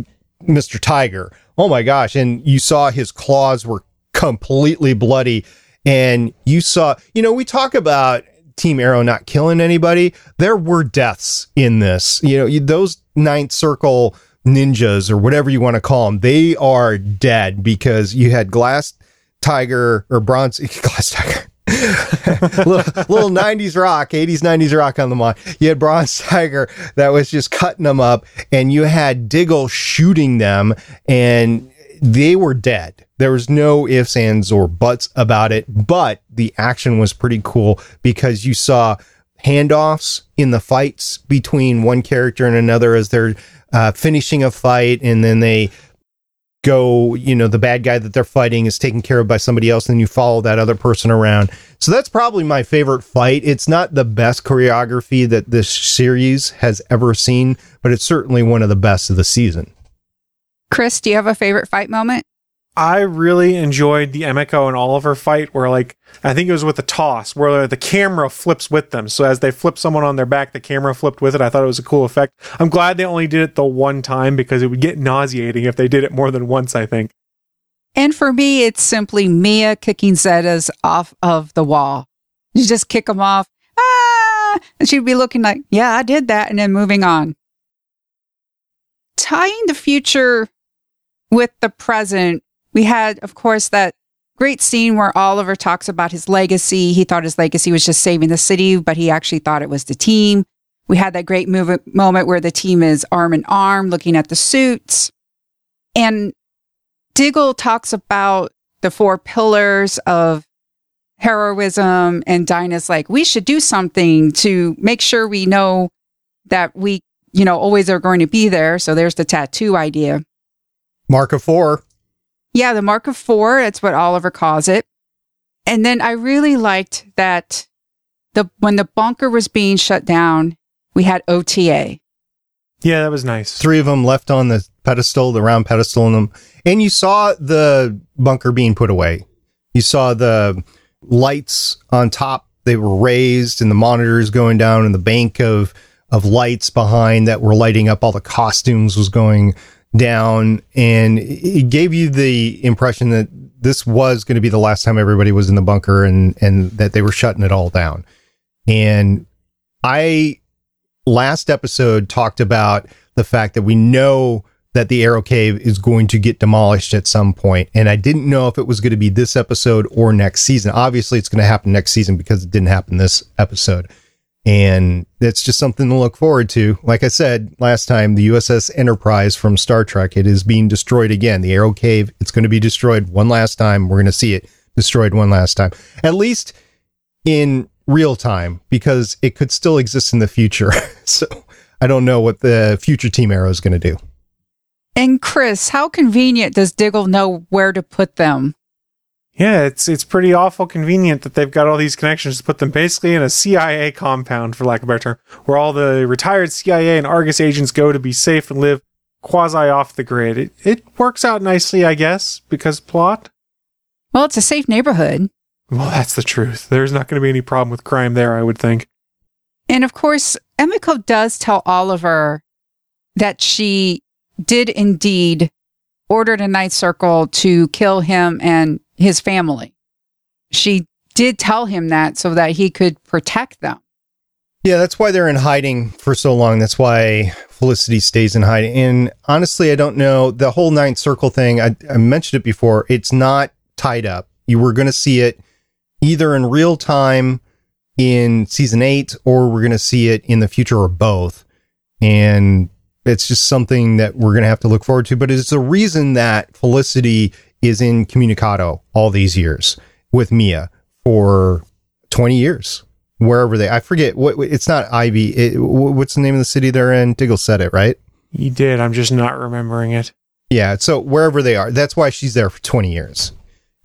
Mr. Tiger. Oh my gosh. And you saw his claws were completely bloody. And you saw, you know, we talk about Team Arrow not killing anybody. There were deaths in this. You know, those ninth circle ninjas or whatever you want to call them, they are dead because you had Glass Tiger or Bronze <laughs> Glass Tiger. <laughs> little, little 90s rock, 80s, 90s rock on the mod. You had Bronze Tiger that was just cutting them up, and you had Diggle shooting them, and they were dead. There was no ifs, ands, or buts about it, but the action was pretty cool because you saw handoffs in the fights between one character and another as they're uh, finishing a fight, and then they go, you know, the bad guy that they're fighting is taken care of by somebody else, and you follow that other person around. So that's probably my favorite fight. It's not the best choreography that this series has ever seen, but it's certainly one of the best of the season. Chris, do you have a favorite fight moment? I really enjoyed the Emiko and Oliver fight where like I think it was with the toss where the camera flips with them. So as they flip someone on their back, the camera flipped with it. I thought it was a cool effect. I'm glad they only did it the one time because it would get nauseating if they did it more than once, I think. And for me, it's simply Mia kicking Zetas off of the wall. You just kick them off. Ah! And she'd be looking like, yeah, I did that. And then moving on. Tying the future with the present, we had, of course, that great scene where Oliver talks about his legacy. He thought his legacy was just saving the city, but he actually thought it was the team. We had that great move- moment where the team is arm in arm looking at the suits. And Diggle talks about the four pillars of heroism, and Dinah's like, we should do something to make sure we know that we, you know, always are going to be there. So there's the tattoo idea. Mark of four. Yeah, the mark of four. That's what Oliver calls it. And then I really liked that the when the bunker was being shut down, we had OTA. Yeah, that was nice. Three of them left on the pedestal, the round pedestal in them. And you saw the bunker being put away. You saw the lights on top, they were raised and the monitors going down and the bank of of lights behind that were lighting up all the costumes was going down and it gave you the impression that this was going to be the last time everybody was in the bunker and and that they were shutting it all down. And I last episode talked about the fact that we know that the Arrow Cave is going to get demolished at some point, and I didn't know if it was going to be this episode or next season. Obviously, it's going to happen next season because it didn't happen this episode. And that's just something to look forward to. Like I said last time, the USS Enterprise from Star Trek, it is being destroyed again. The Arrow Cave, it's going to be destroyed one last time. We're going to see it destroyed one last time, at least in real time, because it could still exist in the future. <laughs> so I don't know what the future Team Arrow is going to do. And Chris, how convenient does Diggle know where to put them? Yeah, it's it's pretty awful convenient that they've got all these connections to put them basically in a CIA compound, for lack of a better term, where all the retired CIA and Argus agents go to be safe and live quasi off the grid. It, it works out nicely, I guess, because plot. Well, it's a safe neighborhood. Well, that's the truth. There's not going to be any problem with crime there, I would think. And of course, Emiko does tell Oliver that she did indeed order the Ninth Circle to kill him and his family. She did tell him that so that he could protect them. Yeah, that's why they're in hiding for so long. That's why Felicity stays in hiding. And honestly, I don't know the whole Ninth Circle thing. I, I mentioned it before. It's not tied up. You were going to see it either in real time in season eight or we're going to see it in the future or both. And it's just something that we're going to have to look forward to. But it's the reason that Felicity is in Communicado all these years with Mia for 20 years, wherever they, I forget what, it's not Ivy. It, what's the name of the city they're in? Diggle said it, right? You did. I'm just not remembering it. Yeah. So wherever they are, that's why she's there for 20 years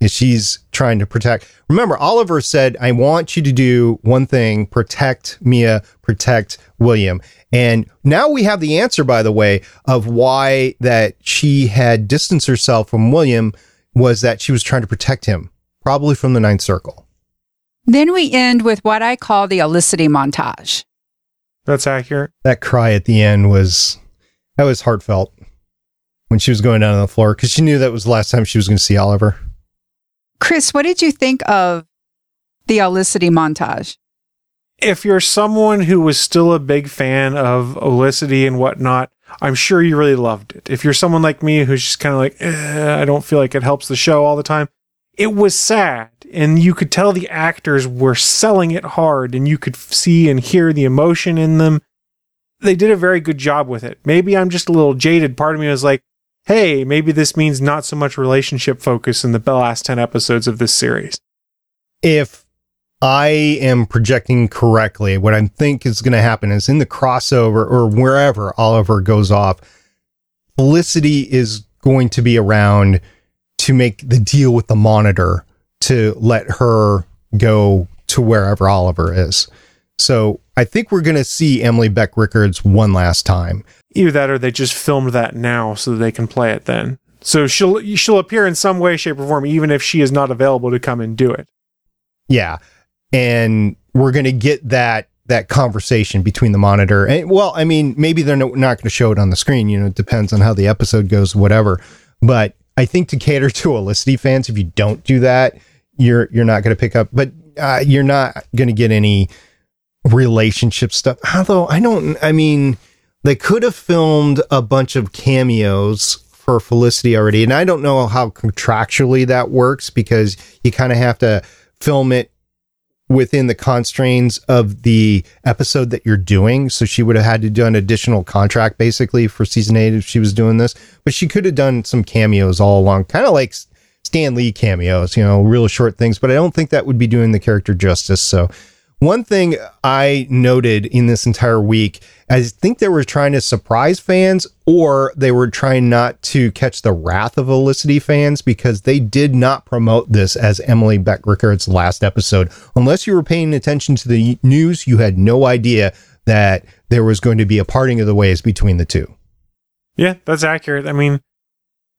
is she's trying to protect. Remember, Oliver said, I want you to do one thing, protect Mia, protect William. And now we have the answer, by the way, of why that she had distanced herself from William was that she was trying to protect him, probably from the ninth circle. Then we end with what I call the Olicity montage. That's accurate. That cry at the end was, that was heartfelt when she was going down on the floor because she knew that was the last time she was going to see Oliver. Chris, what did you think of the Olicity montage? If you're someone who was still a big fan of Olicity and whatnot, I'm sure you really loved it. If you're someone like me who's just kind of like, eh, I don't feel like it helps the show all the time, it was sad. And you could tell the actors were selling it hard and you could see and hear the emotion in them. They did a very good job with it. Maybe I'm just a little jaded. Part of me was like, hey, maybe this means not so much relationship focus in the last 10 episodes of this series. If I am projecting correctly, what I think is going to happen is in the crossover or wherever Oliver goes off, Felicity is going to be around to make the deal with the monitor to let her go to wherever Oliver is. So I think we're going to see Emily Bett Rickards one last time. Either that or they just filmed that now so that they can play it then. So she'll she'll appear in some way, shape, or form, even if she is not available to come and do it. Yeah. And we're gonna get that that conversation between the monitor and well, I mean, maybe they're no, not going to show it on the screen. You know, it depends on how the episode goes, whatever. But I think to cater to <laughs> Olicity fans, if you don't do that, you're you're not going to pick up. But uh, you're not going to get any relationship stuff. Although I don't. I mean, they could have filmed a bunch of cameos for Felicity already. And I don't know how contractually that works because you kind of have to film it within the constraints of the episode that you're doing. So she would have had to do an additional contract basically for season eight if she was doing this. But she could have done some cameos all along, kind of like Stan Lee cameos, you know, real short things. But I don't think that would be doing the character justice. So one thing I noted in this entire week, I think they were trying to surprise fans or they were trying not to catch the wrath of Olicity fans because they did not promote this as Emily Bett Rickard's last episode. Unless you were paying attention to the news, you had no idea that there was going to be a parting of the ways between the two. Yeah, that's accurate. I mean,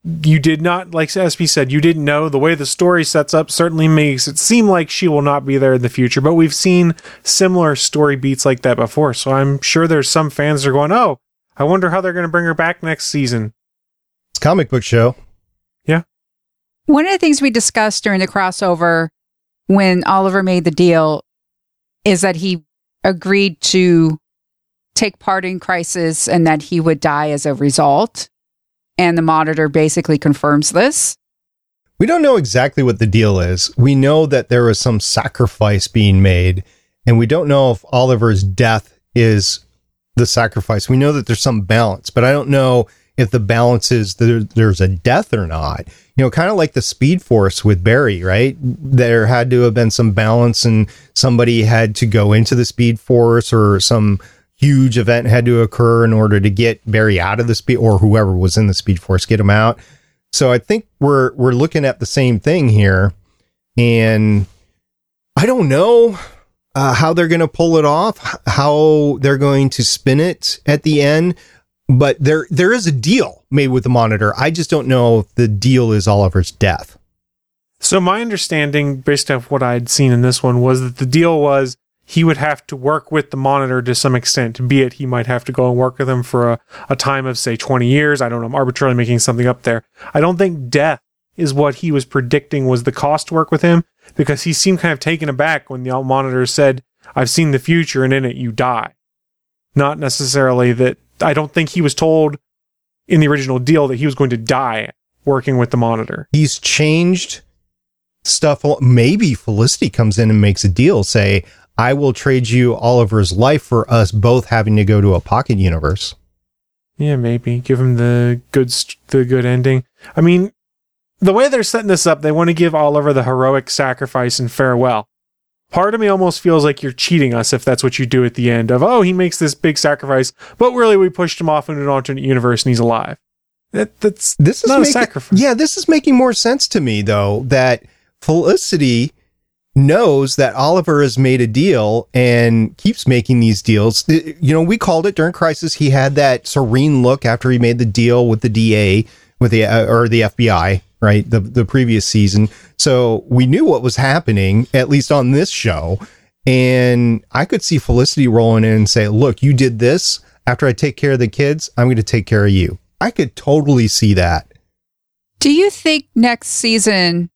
you did not, like SP said, you didn't know. The way the story sets up certainly makes it seem like she will not be there in the future, but we've seen similar story beats like that before. So I'm sure there's some fans that are going, oh, I wonder how they're going to bring her back next season. It's comic book show. Yeah. One of the things we discussed during the crossover when Oliver made the deal is that he agreed to take part in Crisis and that he would die as a result and the monitor basically confirms this. We don't know exactly what the deal is. We know that there is some sacrifice being made, and we don't know if Oliver's death is the sacrifice. We know that there's some balance, but I don't know if the balance is there, there's a death or not. You know, kind of like the Speed Force with Barry, right? There had to have been some balance, and somebody had to go into the Speed Force or some huge event had to occur in order to get Barry out of the speed or whoever was in the Speed Force get him out. So I think we're we're looking at the same thing here, and I don't know uh, how they're going to pull it off, how they're going to spin it at the end. but there there is a deal made with the monitor. I just don't know if the deal is Oliver's death. So my understanding, based off what I'd seen in this one, was that the deal was he would have to work with the monitor to some extent, be it he might have to go and work with him for a, a time of say 20 years. I don't know. I'm arbitrarily making something up there. I don't think death is what he was predicting was the cost to work with him because he seemed kind of taken aback when the monitor said, I've seen the future and in it you die. Not necessarily that I don't think he was told in the original deal that he was going to die working with the monitor. He's changed stuff. Maybe Felicity comes in and makes a deal, say, I will trade you Oliver's life for us both having to go to a pocket universe. Yeah, maybe give him the good the good ending. I mean, the way they're setting this up, they want to give Oliver the heroic sacrifice and farewell. Part of me almost feels like you're cheating us if that's what you do at the end of, oh, he makes this big sacrifice, but really we pushed him off into an alternate universe and he's alive. That, that's this is not making, a sacrifice. Yeah, this is making more sense to me though that Felicity knows that Oliver has made a deal and keeps making these deals. You know, we called it during Crisis. He had that serene look after he made the deal with the DA, with the uh, or the FBI, right? The the previous season. So we knew what was happening at least on this show. And I could see Felicity rolling in and say, "Look, you did this. After I take care of the kids, I'm going to take care of you." I could totally see that. Do you think next season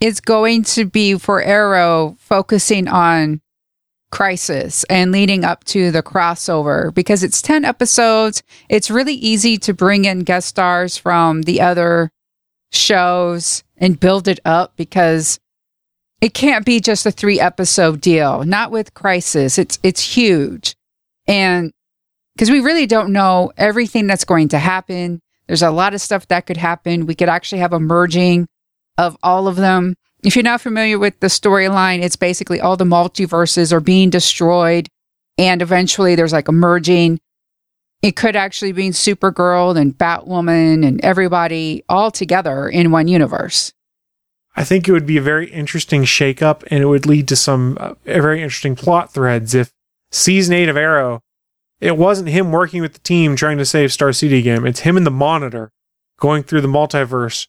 is going to be for Arrow focusing on crisis and leading up to the crossover because it's 10 episodes. It's really easy to bring in guest stars from the other shows and build it up because it can't be just a 3 episode deal. Not with crisis. It's it's huge. And because we really don't know everything that's going to happen. There's a lot of stuff that could happen. We could actually have a merging of all of them. If you're not familiar with the storyline, it's basically all the multiverses are being destroyed and eventually there's like a merging. It could actually be Supergirl and Batwoman and everybody all together in one universe. I think it would be a very interesting shakeup and it would lead to some uh, very interesting plot threads if season 8 of Arrow it wasn't him working with the team trying to save Star City again. It's him and the monitor going through the multiverse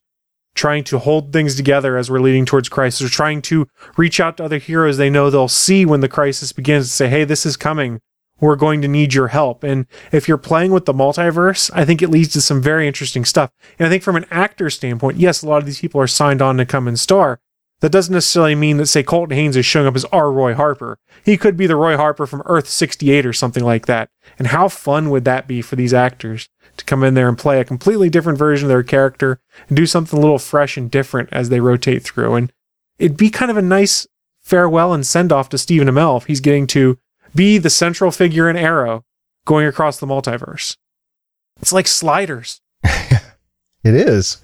trying to hold things together as we're leading towards crisis, or trying to reach out to other heroes they know they'll see when the crisis begins and say, hey, this is coming. We're going to need your help. And if you're playing with the multiverse, I think it leads to some very interesting stuff. And I think from an actor standpoint, yes, a lot of these people are signed on to come and star. That doesn't necessarily mean that, say, Colton Haynes is showing up as our Roy Harper. He could be the Roy Harper from Earth 68 or something like that. And how fun would that be for these actors? to come in there and play a completely different version of their character and do something a little fresh and different as they rotate through. And it'd be kind of a nice farewell and send off to Stephen Amell if he's getting to be the central figure in Arrow going across the multiverse. It's like sliders. <laughs> it is.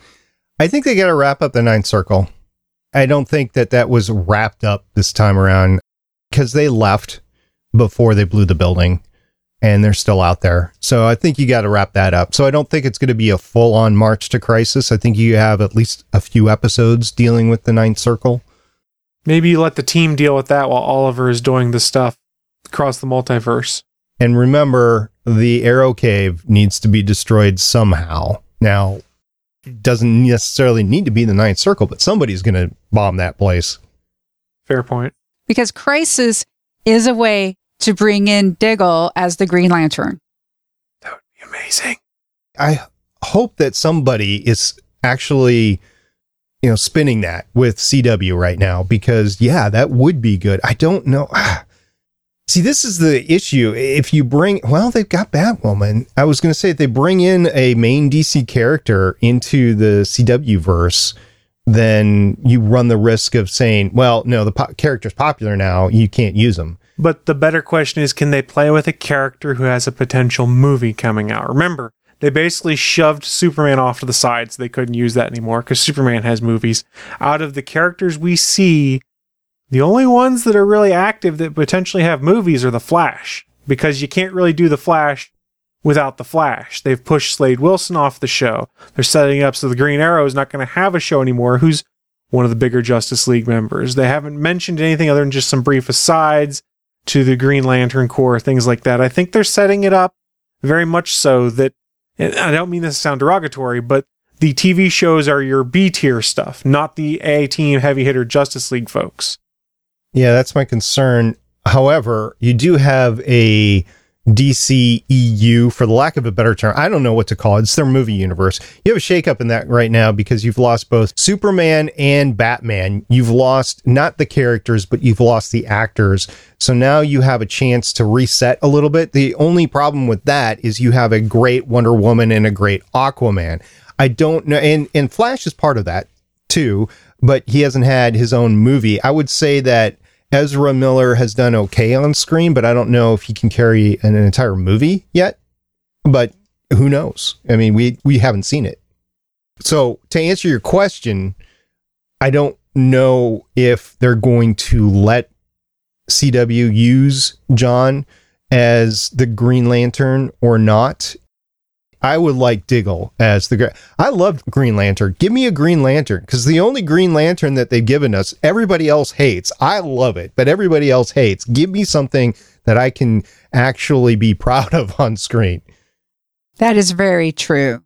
I think they got to wrap up the ninth circle. I don't think that that was wrapped up this time around because they left before they blew the building and they're still out there. So I think you got to wrap that up. So I don't think it's going to be a full on march to crisis. I think you have at least a few episodes dealing with the ninth circle. Maybe you let the team deal with that while Oliver is doing the stuff across the multiverse. And remember, the Arrow Cave needs to be destroyed somehow. Now, doesn't necessarily need to be in the ninth circle, but somebody's going to bomb that place. Fair point. Because crisis is a way to bring in Diggle as the Green Lantern. That would be amazing. I hope that somebody is actually, you know, spinning that with CW right now because, yeah, that would be good. I don't know. <sighs> See, this is the issue. If you bring, well, they've got Batwoman. I was going to say if they bring in a main DC character into the CW verse, then you run the risk of saying, well, no, the po- character's popular now. You can't use them. But the better question is can they play with a character who has a potential movie coming out? Remember, they basically shoved Superman off to the side so they couldn't use that anymore because Superman has movies. Out of the characters we see, the only ones that are really active that potentially have movies are the Flash because you can't really do the Flash without the Flash. They've pushed Slade Wilson off the show. They're setting up so the Green Arrow is not going to have a show anymore. Who's one of the bigger Justice League members? They haven't mentioned anything other than just some brief asides to the Green Lantern Corps, things like that. I think they're setting it up very much so that, I don't mean this to sound derogatory, but the TV shows are your B tier stuff, not the A team heavy hitter Justice League folks. Yeah, that's my concern. However, you do have a DCEU, for the lack of a better term. I don't know what to call it. It's their movie universe. You have a shakeup in that right now because you've lost both Superman and Batman. You've lost not the characters, but you've lost the actors. So now you have a chance to reset a little bit. The only problem with that is you have a great Wonder Woman and a great Aquaman. I don't know. And, and Flash is part of that too, but he hasn't had his own movie. I would say that Ezra Miller has done okay on screen, but I don't know if he can carry an, an entire movie yet. But who knows? I mean, we we haven't seen it. So to answer your question, I don't know if they're going to let CW use John as the Green Lantern or not. I would like Diggle as the. I love Green Lantern. Give me a Green Lantern because the only Green Lantern that they've given us, everybody else hates. I love it, but everybody else hates. Give me something that I can actually be <laughs> proud of on screen. That is very true.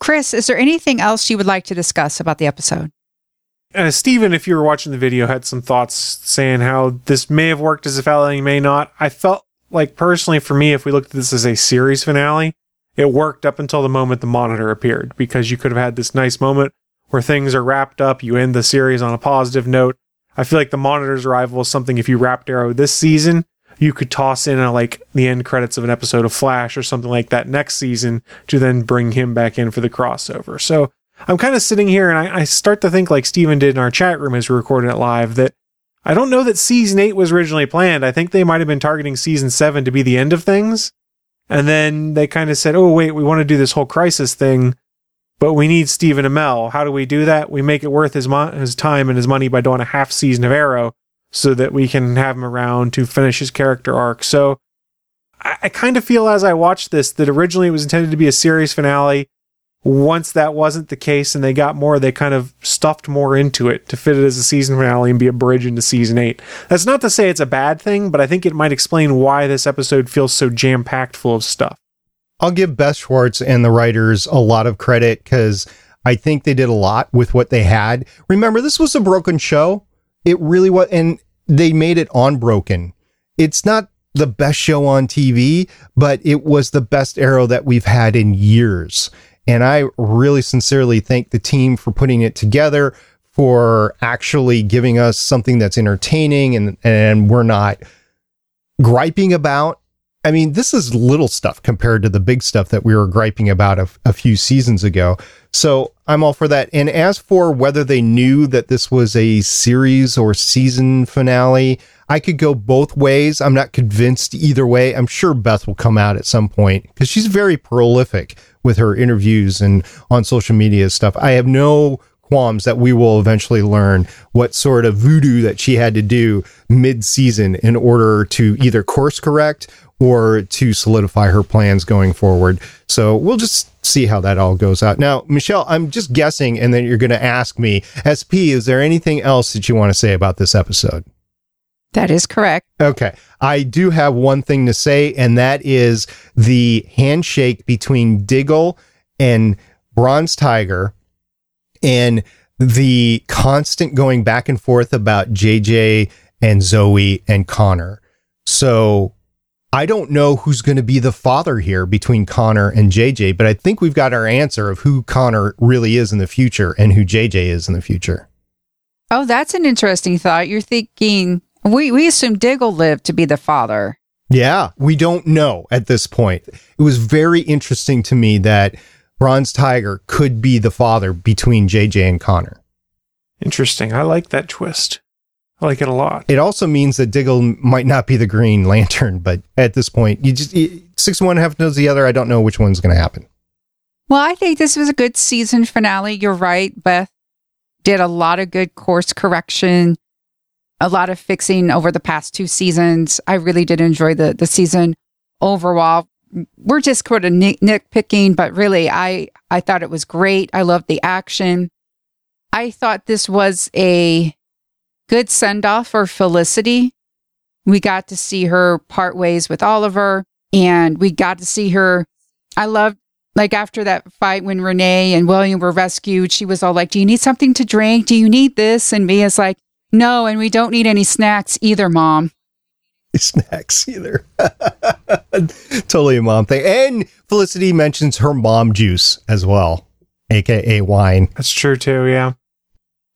Chris, is there anything else you would like to discuss about the episode? Uh, Steven, if you were watching the video, had some thoughts saying how this may have worked as a finale, may not. I felt like personally, for me, if we looked at this as a series finale, it worked up until the moment the monitor appeared because you could have had this nice moment where things are wrapped up. You end the series on a positive note. I feel like the monitor's arrival is something if you wrapped Arrow this season, you could toss in a, like the end credits of an episode of Flash or something like that next season to then bring him back in for the crossover. So I'm kind of sitting here and I, I start to think like Steven did in our chat room as we recorded it live that I don't know that season eight was originally planned. I think they might have been targeting season seven to be the end of things. And then they kind of said, oh, wait, we want to do this whole crisis thing, but we need Stephen Amell. How do we do that? We make it worth his, mo- his time and his money by doing a half season of Arrow so that we can have him around to finish his character arc. So I, I kind of feel as I watch this that originally it was intended to be a series finale once that wasn't the case and they got more, they kind of stuffed more into it to fit it as a season finale and be a bridge into season eight. That's not to say it's a bad thing, but I think it might explain why this episode feels so jam packed full of stuff. I'll give Beth Schwartz and the writers a lot of credit because I think they did a lot with what they had. Remember, this was a broken show. It really was, and they made it on broken. It's not the best show on TV, but it was the best arrow that we've had in years. And I really sincerely thank the team for putting it together, for actually giving us something that's entertaining and, and we're not griping about. I mean, this is little stuff compared to the big stuff that we were griping about a, a few seasons ago. So I'm all for that. And as for whether they knew that this was a series or season finale, I could go both ways. I'm not convinced either way. I'm sure Beth will come out at some point because she's very prolific with her interviews and on social media stuff. I have no qualms that we will eventually learn what sort of voodoo that she had to do mid season in order to either course correct or to solidify her plans going forward. So we'll just see how that all goes out. Now, Michelle, I'm just guessing, and then you're going to ask me, SP, is there anything else that you want to say about this episode? That is correct. Okay. I do have one thing to say, and that is the handshake between Diggle and Bronze Tiger and the constant going back and forth about JJ and Zoe and Connor. So I don't know who's going to be the father here between Connor and JJ, but I think we've got our answer of who Connor really is in the future and who JJ is in the future. Oh, that's an interesting thought. You're thinking we we assume Diggle lived to be the father. Yeah, we don't know at this point. It was very interesting to me that Bronze Tiger could be the father between JJ and Connor. Interesting. I like that twist. I like it a lot. It also means that Diggle might not be the Green Lantern, but at this point, you just you, six one half knows the other. I don't know which one's going to happen. Well, I think this was a good season finale. You're right. Beth did a lot of good course correction a lot of fixing over the past two seasons. I really did enjoy the the season overall. We're just kind of nick, nitpicking, but really, I I thought it was great. I loved the action. I thought this was a good send off for Felicity. We got to see her part ways with Oliver. And we got to see her. I loved, like, after that fight when Renee and William were rescued, she was all like, Do you need something to drink? Do you need this? And Mia's like, No, and we don't need any snacks either, mom. <laughs> Snacks either. <laughs> totally a mom thing. And Felicity mentions her mom juice as well, aka wine. That's true too, yeah.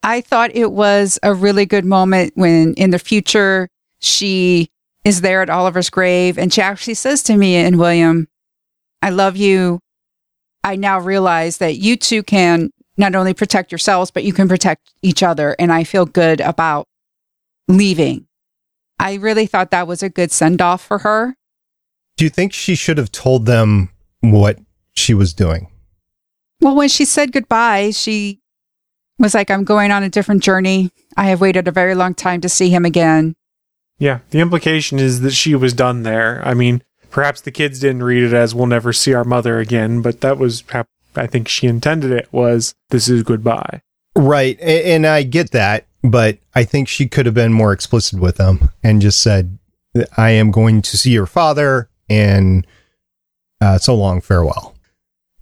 I thought it was a really good moment when in the future she is there at Oliver's grave and she actually says to Mia and William, I love you. I now realize that you two can not only protect yourselves, but you can protect each other. And I feel good about leaving. I really thought that was a good send off for her. Do you think she should have told them what she was doing? Well, when she said goodbye, she was like, I'm going on a different journey. I have waited a very long time to see him again. Yeah, the implication is that she was done there. I mean, perhaps the kids didn't read it as we'll never see our mother again, but that was, how I think she intended it was this is goodbye. Right. And I get that, but I think she could have been more explicit with them and just said, I am going to see your father and uh, so long, farewell.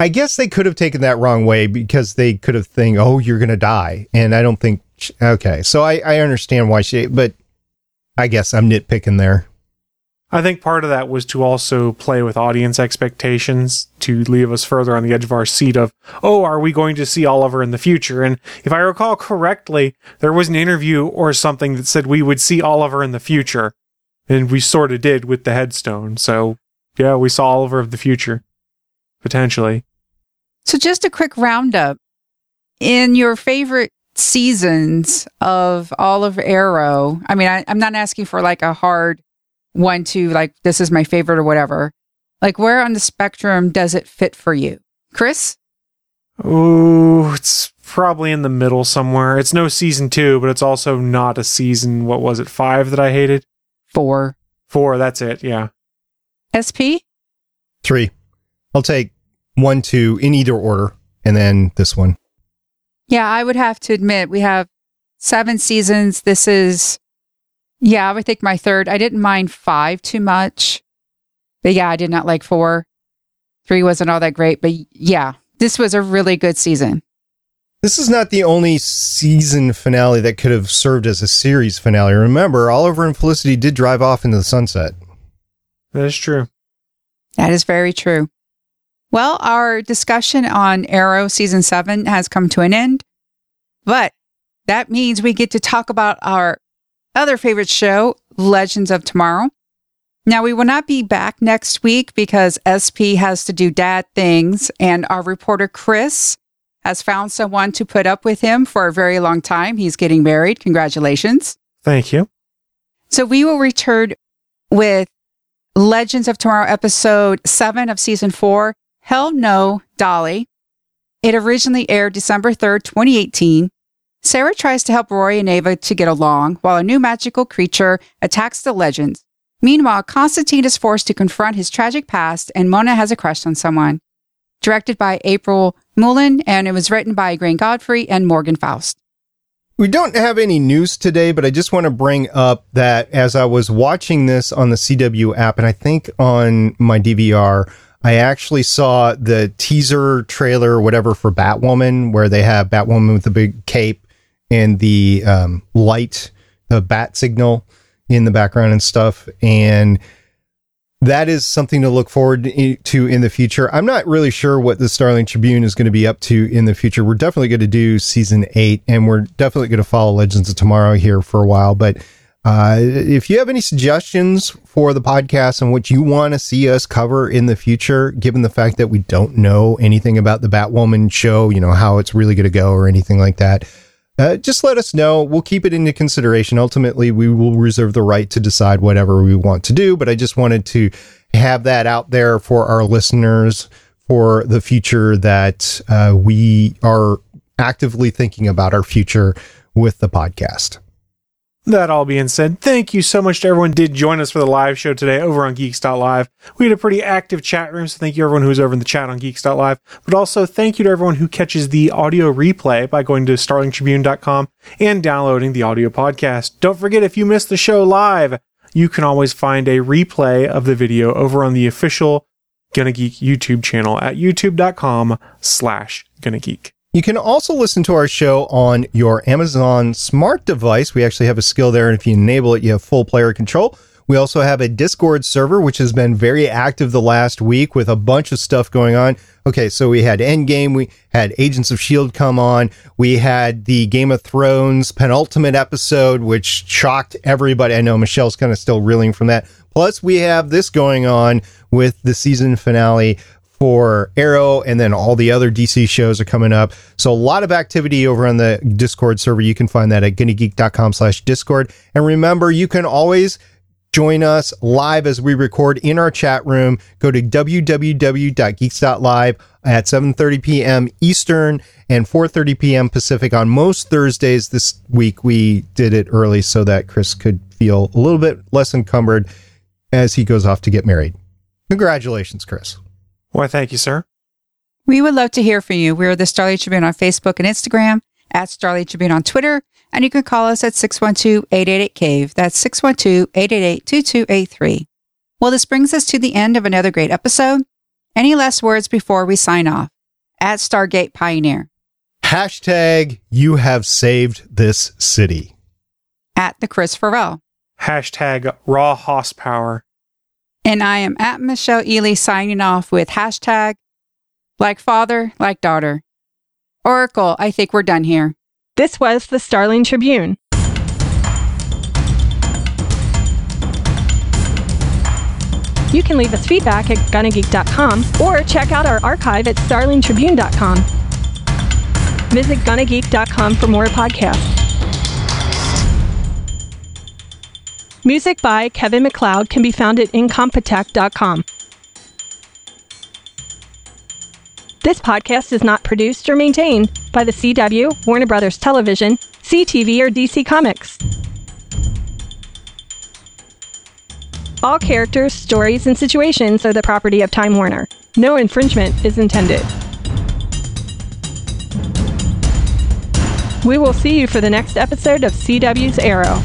I guess they could have taken that wrong way because they could have think, oh, you're going to die. And I don't think, okay. So I, I understand why she, but I guess I'm nitpicking there. I think part of that was to also play with audience expectations to leave us further on the edge of our seat of, oh, are we going to see Oliver in the future? And if I recall correctly, there was an interview or something that said we would see Oliver in the future. And we sort of did with the headstone. So, yeah, we saw Oliver of the future. Potentially. So, just a quick roundup. In your favorite seasons of all of Arrow, I mean, I, I'm not asking for like a hard one to like, this is my favorite or whatever. Like, where on the spectrum does it fit for you? Chris? Ooh, it's probably in the middle somewhere. It's no season two, but it's also not a season, what was it, five that I hated? Four. Four, that's it, yeah. SP? Three. I'll take one, two in either order, and then this one. Yeah, I would have to admit, we have seven seasons. This is, yeah, I would think my third. I didn't mind five too much. But yeah, I did not like four. Three wasn't all that great. But yeah, this was a really good season. This is not the only season finale that could have served as a series finale. Remember, Oliver and Felicity did drive off into the sunset. That is true. That is very true. Well, our discussion on Arrow season seven has come to an end, but that means we get to talk about our other favorite show, Legends of Tomorrow. Now, we will not be back next week because SP has to do dad things, and our reporter Chris has found someone to put up with him for a very long time. He's getting married. Congratulations. Thank you. So we will return with Legends of Tomorrow, episode seven of season four Hell No, Dolly. It originally aired December 3rd, 2018. Sara tries to help Rory and Ava to get along while a new magical creature attacks the legends. Meanwhile, Constantine is forced to confront his tragic past and Mona has a crush on someone. Directed by April Mullen and it was written by Grant Godfrey and Morgan Faust. We don't have any news today, but I just want to bring up that as I was watching this on the CW app, and I think on my DVR, I actually saw the teaser trailer, whatever, for Batwoman, where they have Batwoman with the big cape and the um, light, the bat signal in the background and stuff. And that is something to look forward to in the future. I'm not really sure what the Starling Tribune is going to be up to in the future. We're definitely going to do season eight, and we're definitely going to follow Legends of Tomorrow here for a while. But uh, if you have any suggestions for the podcast and what you want to see us cover in the future, given the fact that we don't know anything about the Batwoman show, you know, how it's really going to go or anything like that, uh, just let us know. We'll keep it into consideration. Ultimately, we will reserve the right to decide whatever we want to do, but I just wanted to have that out there for our listeners for the future that uh, we are actively thinking about our future with the podcast. That all being said, thank you so much to everyone did join us for the live show today over on Geeks.live. We had a pretty active chat room, so thank you everyone who was over in the chat on Geeks.live. But also thank you to everyone who catches the audio replay by going to starlingtribune.com and downloading the audio podcast. Don't forget if you missed the show live, you can always find a replay of the video over on the official Gonna Geek YouTube channel at youtube.com slash Gonna Geek. You can also listen to our show on your Amazon smart device. We actually have a skill there, and if you enable it, you have full player control. We also have a Discord server, which has been very active the last week with a bunch of stuff going on. Okay, so we had Endgame, we had Agents of S.H.I.E.L.D. come on, we had the Game of Thrones penultimate episode, which shocked everybody. I know Michelle's kind of still reeling from that. Plus, we have this going on with the season finale for Arrow, and then all the other DC shows are coming up. So a lot of activity over on the Discord server. You can find that at gonnageek.com slash Discord. And remember, you can always join us live as we record in our chat room. Go to www.geeks.live at 7.30 p.m. Eastern and 4.30 p.m. Pacific on most Thursdays this week. We did it early so that Chris could feel a little bit less encumbered as he goes off to get married. Congratulations, Chris. Why, thank you, sir. We would love to hear from you. We're the Starling Tribune on Facebook and Instagram, at Starling Tribune on Twitter, and you can call us at 612-888-CAVE. That's 612-888-2283. Well, this brings us to the end of another great episode. Any last words before we sign off? At Stargate Pioneer. Hashtag you have saved this city. At the Chris Farrell. Hashtag raw horsepower. And I am at Michelle Ely signing off with hashtag like father, like daughter. Oracle, I think we're done here. This was the Starling Tribune. You can leave us feedback at gonnageek.com or check out our archive at starlingtribune.com. Visit gonnageek.com for more podcasts. Music by Kevin MacLeod can be found at incompetech.com. This podcast is not produced or maintained by the CW, Warner Brothers Television, CTV, or DC Comics. All characters, stories, and situations are the property of Time Warner. No infringement is intended. We will see you for the next episode of CW's Arrow.